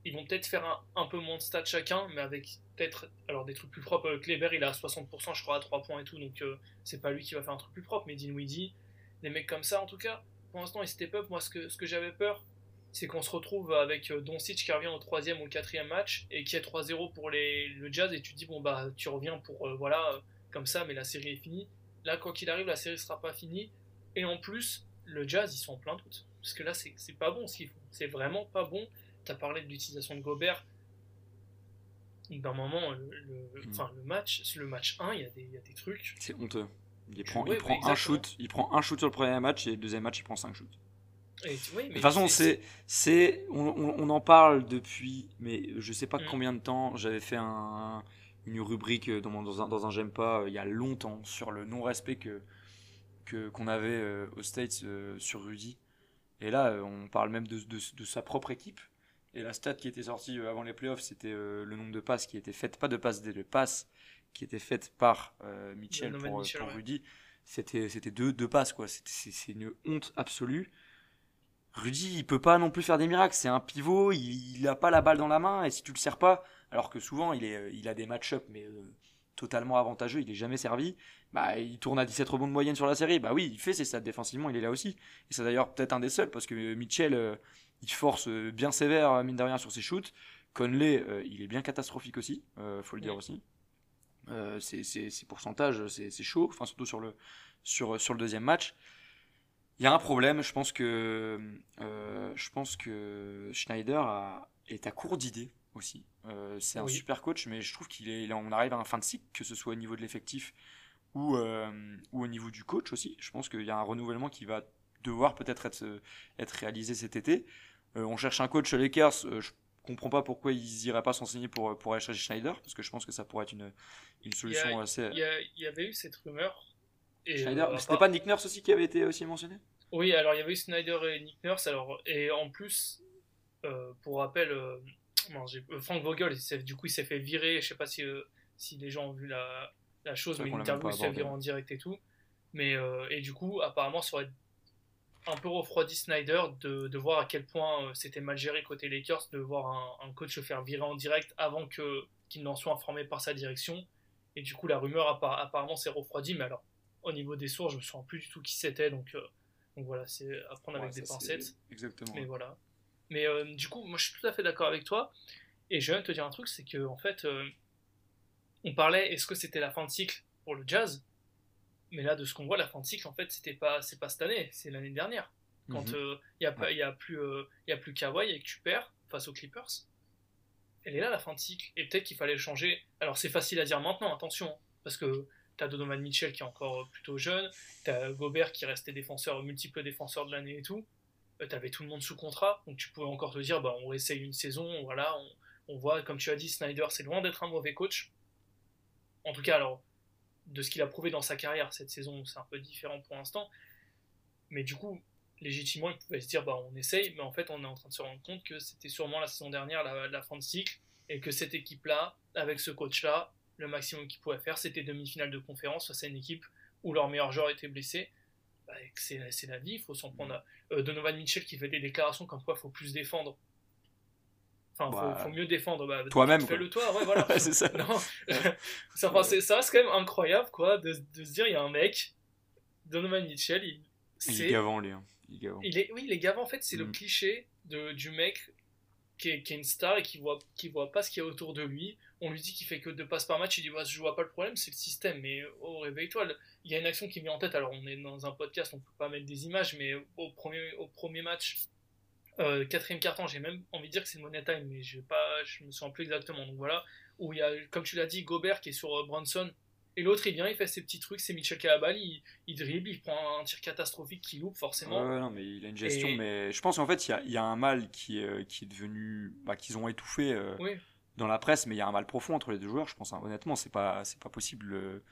ils vont peut-être faire un, peu moins de stats chacun, mais avec peut-être alors des trucs plus propres. Euh, Kleber, il a 60%, je crois, à 3 points et tout, donc c'est pas lui qui va faire un truc plus propre. Mais Dinwiddie, des mecs comme ça, en tout cas, pour l'instant, ils step up. Moi, ce que, ce que j'avais peur, c'est qu'on se retrouve avec Doncic qui revient au troisième ou quatrième match et qui est 3-0 pour les, le Jazz et tu dis bon bah tu reviens pour voilà comme ça mais la série est finie Là, quoi qu'il arrive, la série sera pas finie. Et en plus, le jazz, ils sont en plein doute. Parce que là, c'est pas bon ce qu'ils font. C'est vraiment pas bon. Tu as parlé de l'utilisation de Gobert. D'un moment, le, mm. enfin, le match, le match 1, il y, y a des trucs. C'est honteux. Il prend, il prend un shoot, il prend un shoot sur le premier match et le deuxième match il prend 5 shoots. de toute façon, c'est, c'est, on, on, en parle depuis, mais je sais pas mm. combien de temps. J'avais fait un, une rubrique euh, dans, dans un, dans un J'aime pas euh, il y a longtemps sur le non-respect que qu'on avait euh, aux States sur Rudy. Et là, on parle même de, de, sa propre équipe. Et la stat qui était sortie avant les playoffs, c'était le nombre de passes qui étaient faites, pas de passes, des passes qui étaient faites par Mitchell pour, pour Rudy. C'était c'était deux, deux passes, quoi. C'est une honte absolue. Rudy, il peut pas non plus faire des miracles. C'est un pivot, il, il a pas la balle dans la main, et si tu le sers pas, alors que souvent il, est, il a des match-up mais euh, totalement avantageux, il est jamais servi. Bah, il tourne à 17 rebonds de moyenne sur la série. Bah oui, il fait ses stats défensivement, il est là aussi. Et c'est d'ailleurs peut-être un des seuls parce que Mitchell, euh, il force euh, bien sévère mine de rien sur ses shoots. Conley, il est bien catastrophique aussi, faut le dire aussi. Ses, pourcentages, c'est chaud, enfin surtout sur le, sur, sur le deuxième match. Il y a un problème, je pense que, je pense que Schneider a, est à court d'idées aussi. Euh, c'est un super coach, mais je trouve qu'il est, on arrive à un fin de cycle, que ce soit au niveau de l'effectif ou, euh, ou au niveau du coach aussi. Je pense qu'il y a un renouvellement qui va devoir peut-être être, être réalisé cet été. Euh, on cherche un coach Lakers. je comprends pas pourquoi ils n'iraient pas s'enseigner pour, pour aller chercher Schneider, parce que je pense que ça pourrait être une, une solution assez. Il y, avait eu cette rumeur. Et Schneider, c'était pas Nick Nurse aussi qui avait été aussi mentionné? Oui, alors il y avait eu Schneider et Nick Nurse. Alors, et en plus, pour rappel, euh, Frank Vogel, du coup, il s'est fait virer. Je sais pas si, euh, si les gens ont vu la, la chose, mais l'interview s'est viré en direct et tout. Mais, euh, et du coup, apparemment, ça aurait un peu refroidi Snyder de, de voir à quel point c'était mal géré côté Lakers, de voir un, coach se faire virer en direct avant que qu'il n'en soit informé par sa direction. Et du coup, la rumeur apparemment s'est refroidie. Mais alors, au niveau des sources, je me souviens plus du tout qui c'était. Donc, donc voilà, c'est à prendre avec des pincettes. Exactement. Mais voilà. Mais euh, du coup, moi je suis tout à fait d'accord avec toi. Et je viens de te dire un truc, c'est que en fait, euh, on parlait, est-ce que c'était la fin de cycle pour le Jazz? Mais là, de ce qu'on voit, la fin de cycle, en fait, c'était pas, c'est pas cette année, c'est l'année dernière. Quand il Mhm. n'y a, y a plus, il y a plus Kawhi et que tu perds face aux Clippers, elle est là la fin de cycle. Et peut-être qu'il fallait changer. Alors c'est facile à dire maintenant, attention, hein, parce que t'as Donovan Mitchell qui est encore plutôt jeune, t'as Gobert qui restait défenseur, multiple défenseur de l'année et tout. Euh, T'avais tout le monde sous contrat, donc tu pouvais encore te dire, bah on essaye une saison, voilà, on voit, comme tu as dit, Snyder, c'est loin d'être un mauvais coach. En tout cas, alors, de ce qu'il a prouvé dans sa carrière cette saison, c'est un peu différent pour l'instant. Mais du coup, légitimement, il pouvait se dire, bah, on essaye, mais en fait, on est en train de se rendre compte que c'était sûrement la saison dernière, la, la fin de cycle, et que cette équipe-là, avec ce coach-là, le maximum qu'il pouvait faire, c'était demi-finale de conférence face à une équipe où leur meilleur joueur était blessé. Bah, c'est la vie, il faut s'en prendre à. Euh, Donovan Mitchell qui fait des déclarations comme quoi il faut plus défendre. Enfin, faut, Bah, faut mieux défendre. Bah, toi-même. Fais-le toi, ouais, voilà. C'est ça. Ça, enfin, c'est- ça quand même incroyable, quoi, de, de se dire, il y a un mec, Donovan Mitchell, il, Il est gavant, lui. hein. Il est gavant. il est, oui, les gars, en fait, c'est le Mm. cliché de, du mec qui est, qui est une star et qui voit, qui voit pas ce qu'il y a autour de lui. On lui dit qu'il fait que deux passes par match, il dit bah, Je vois pas le problème, c'est le système. Mais oh, réveille-toi. le- Il y a une action qui me vient en tête. Alors, on est dans un podcast, on peut pas mettre des images, mais au premier, au premier match, euh, quatrième carton, j'ai même envie de dire que c'est money time, mais pas, je me souviens plus exactement. Donc voilà, où il y a, comme tu l'as dit, Gobert qui est sur euh, Brunson. Et l'autre, il vient, il fait ses petits trucs, c'est Mitchell qui a la balle, il, il dribble, il prend un tir catastrophique qui loupe forcément. Ouais, ouais, non, mais il a une gestion. Et- Mais je pense qu'en fait, il y a, il y a un mal qui, est, euh, qui est devenu. Bah, qu'ils ont étouffé euh, Oui. dans la presse, mais il y a un mal profond entre les deux joueurs. Je pense, hein. honnêtement, c'est pas, c'est pas possible. euh,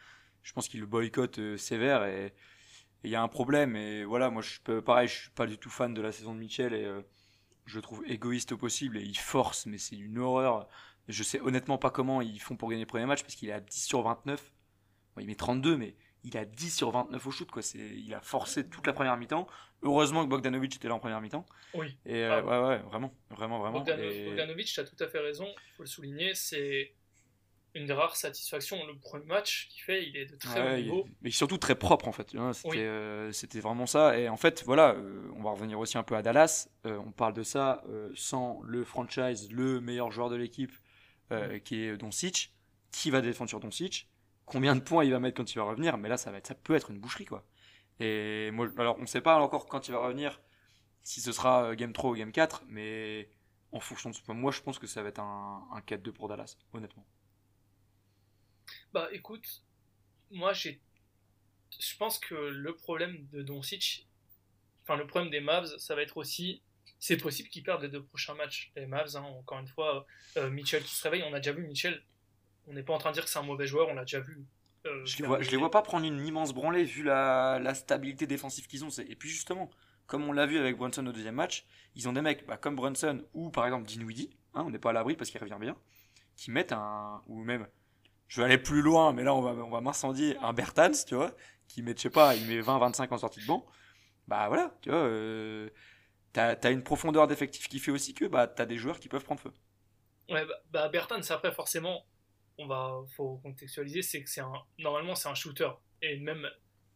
je pense qu'il le boycott euh, sévère et il y a un problème. Et voilà, moi, je peux, pareil, je suis pas du tout fan de la saison de Mitchell et euh, je le trouve égoïste au possible et il force, mais c'est une horreur. Je sais honnêtement pas comment ils font pour gagner le premier match parce qu'il est à 10 sur 29. Bon, il met 32, mais il a 10 sur 29 au shoot. Quoi. C'est, il a forcé toute la première mi-temps. Heureusement que Bogdanovic était là en première mi-temps. Oui. Et euh, Ah. ouais, ouais, vraiment, vraiment, vraiment. Et- Bogdanovic, tu as tout à fait raison, il faut le souligner, c'est une des rares satisfactions. Le premier match qu'il fait, il est de très Ouais, niveau. mais surtout très propre en fait. vois, C'était, Oui. euh, c'était vraiment ça. Et en fait, voilà, euh, on va revenir aussi un peu à Dallas. On parle de ça sans le franchise, le meilleur joueur de l'équipe, euh, qui est Doncic. Qui va défendre sur Doncic? Combien de points il va mettre quand il va revenir Mais là, ça va être, ça peut être une boucherie quoi. Et alors, on sait pas encore quand il va revenir, si ce sera euh, Game 3 ou Game 4, mais en fonction de ce point, moi, je pense que ça va être un, un 4-2 pour Dallas, honnêtement. Bah écoute, moi. Je pense que le problème de Doncic, enfin le problème des Mavs, ça va être aussi. C'est possible qu'ils perdent les deux prochains matchs. Les Mavs, hein, encore une fois, euh, Mitchell qui se réveille, on a déjà vu Mitchell. On n'est pas en train de dire que c'est un mauvais joueur, on l'a déjà vu. euh, Je les vois, je les vois pas prendre une immense branlée vu la, la stabilité défensive qu'ils ont. Et puis justement, comme on l'a vu avec Brunson au deuxième match, ils ont des mecs bah, comme Brunson ou par exemple Dinwiddie, hein, on n'est pas à l'abri parce qu'il revient bien, qui mettent un. ou même. Je vais aller plus loin, mais là on va, on va m'incendier un Bertans, tu vois, qui met, je sais pas, il met 20-25 en sortie de banc. Bah voilà, tu vois, euh, t'as as une profondeur d'effectif qui fait aussi que bah, t'as des joueurs qui peuvent prendre feu. Ouais, bah, bah Bertans, après, forcément, on va, faut contextualiser, c'est que c'est un, normalement, c'est un shooter. Et même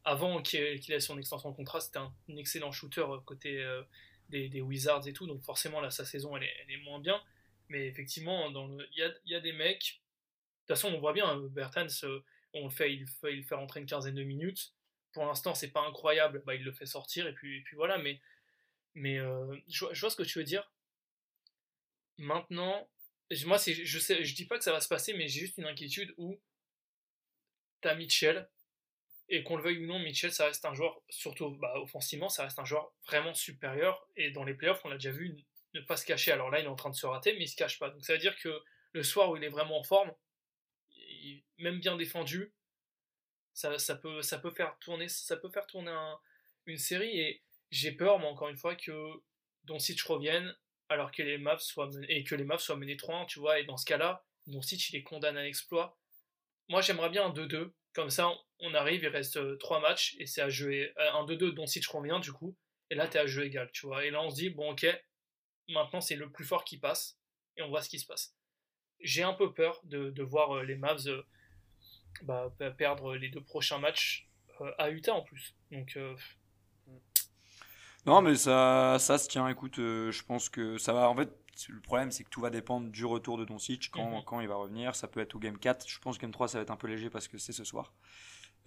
avant qu'il ait, son extension de contrat, c'était un, excellent shooter euh, côté euh, des, Wizards et tout. Donc, forcément, là, sa saison, elle est, moins bien. Mais effectivement, il y a, y a des mecs. De toute façon, on voit bien, euh, Bertans, on le fait, il, fait, il fait rentrer une quinzaine de minutes. Pour l'instant, c'est pas incroyable. Bah, il le fait sortir, et puis, voilà. Mais, mais je, vois- ce que tu veux dire. Maintenant, moi, c'est, je sais, je dis pas que ça va se passer, mais j'ai juste une inquiétude où t'as Mitchell, et qu'on le veuille ou non, Mitchell, ça reste un joueur, surtout bah, offensivement, ça reste un joueur vraiment supérieur, et dans les playoffs, on l'a déjà vu ne pas se cacher. Alors là, il est en train de se rater, mais il se cache pas. Donc ça veut dire que le soir où il est vraiment en forme, même bien défendu, ça, ça, peut, ça, peut faire tourner, ça peut faire tourner un- une série, et j'ai peur, moi, encore une fois, que Doncic revienne alors que les Mavs soient menés, et que les Mavs soient menés 3-1, tu vois, et dans ce cas-là, Doncic, il est condamné à l'exploit. Moi, j'aimerais bien un 2-2, comme ça, on arrive, il reste 3 matchs, et c'est à jouer, euh, un 2-2, Doncic revient, du coup, et là, t'es à jeu égal, tu vois, et là, on se dit, bon, ok, maintenant, c'est le plus fort qui passe, et on voit ce qui se passe. J'ai un peu peur de, voir euh, les Mavs euh, bah, perdre les deux prochains matchs euh, à Utah, en plus. Donc, euh, Non, mais ça, ça se tient. Écoute, euh, je pense que ça va. En fait, le problème, c'est que tout va dépendre du retour de Doncic, quand, Mhm. quand il va revenir. Ça peut être au game 4. Je pense que game 3, ça va être un peu léger parce que c'est ce soir.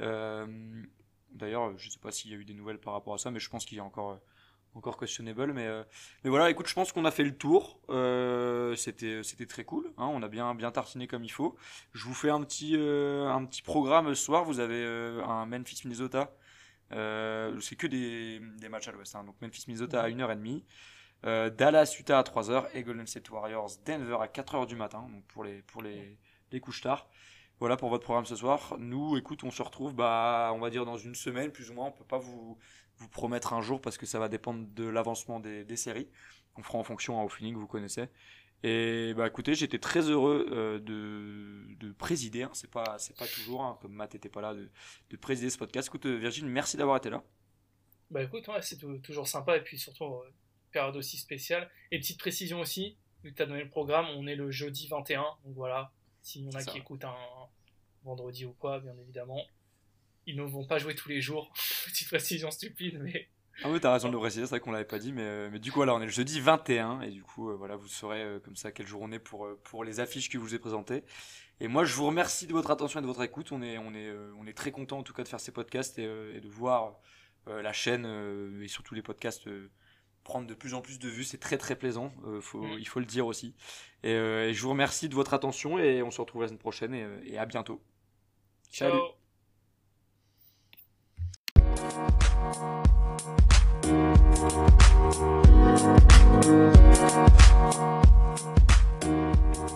Euh, D'ailleurs, je sais pas s'il y a eu des nouvelles par rapport à ça, mais je pense qu'il est encore, euh, encore questionable. Mais, euh, mais voilà, écoute, je pense qu'on a fait le tour. Euh, C'était très cool. hein, on a bien, bien tartiné comme il faut. Je vous fais un petit, un petit programme ce soir. Vous avez un Memphis-Minnesota. Euh, c'est que des, des matchs à l'ouest. hein. Donc Memphis-Minnesota à 1h30. Euh, Dallas, Utah à 3h. Et Golden State Warriors, Denver à 4h du matin. Donc pour les, pour les, les couches tard. Voilà pour votre programme ce soir. Nous, écoute, on se retrouve, bah, on va dire dans une semaine, plus ou moins. On peut pas vous, vous promettre un jour parce que ça va dépendre de l'avancement des, des séries. On fera en fonction hein, au feeling, vous connaissez. Et bah écoutez, j'étais très heureux euh, de, de présider. hein. C'est pas, c'est pas toujours, hein, comme Matt était pas là, de, de présider ce podcast. Écoute, euh, Virgile, merci d'avoir été là. Bah écoute, ouais, c'est tou- toujours sympa et puis surtout euh, période aussi spéciale. Et petite précision aussi, vu que tu as donné le programme, on est le jeudi 21, donc voilà, s'il y en a qui écoutent un vendredi ou quoi, bien évidemment, ils ne vont pas jouer tous les jours. petite précision stupide, mais Ah oui, t'as raison de le préciser, c'est vrai qu'on l'avait pas dit, mais, euh, mais du coup, voilà, on est le jeudi 21, et du coup, euh, voilà, vous saurez euh, comme ça quelle jour on est pour, euh, pour les affiches que je vous ai présentées. Et moi, je vous remercie de votre attention et de votre écoute. On est, on est, euh, on est très content en tout cas de faire ces podcasts et, euh, et de voir euh, la chaîne euh, et surtout les podcasts euh, prendre de plus en plus de vues. C'est très très plaisant, euh, faut, Mm. il faut le dire aussi. Et, euh, et je vous remercie de votre attention et on se retrouve la semaine prochaine et, et à bientôt. Salut. Thank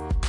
you.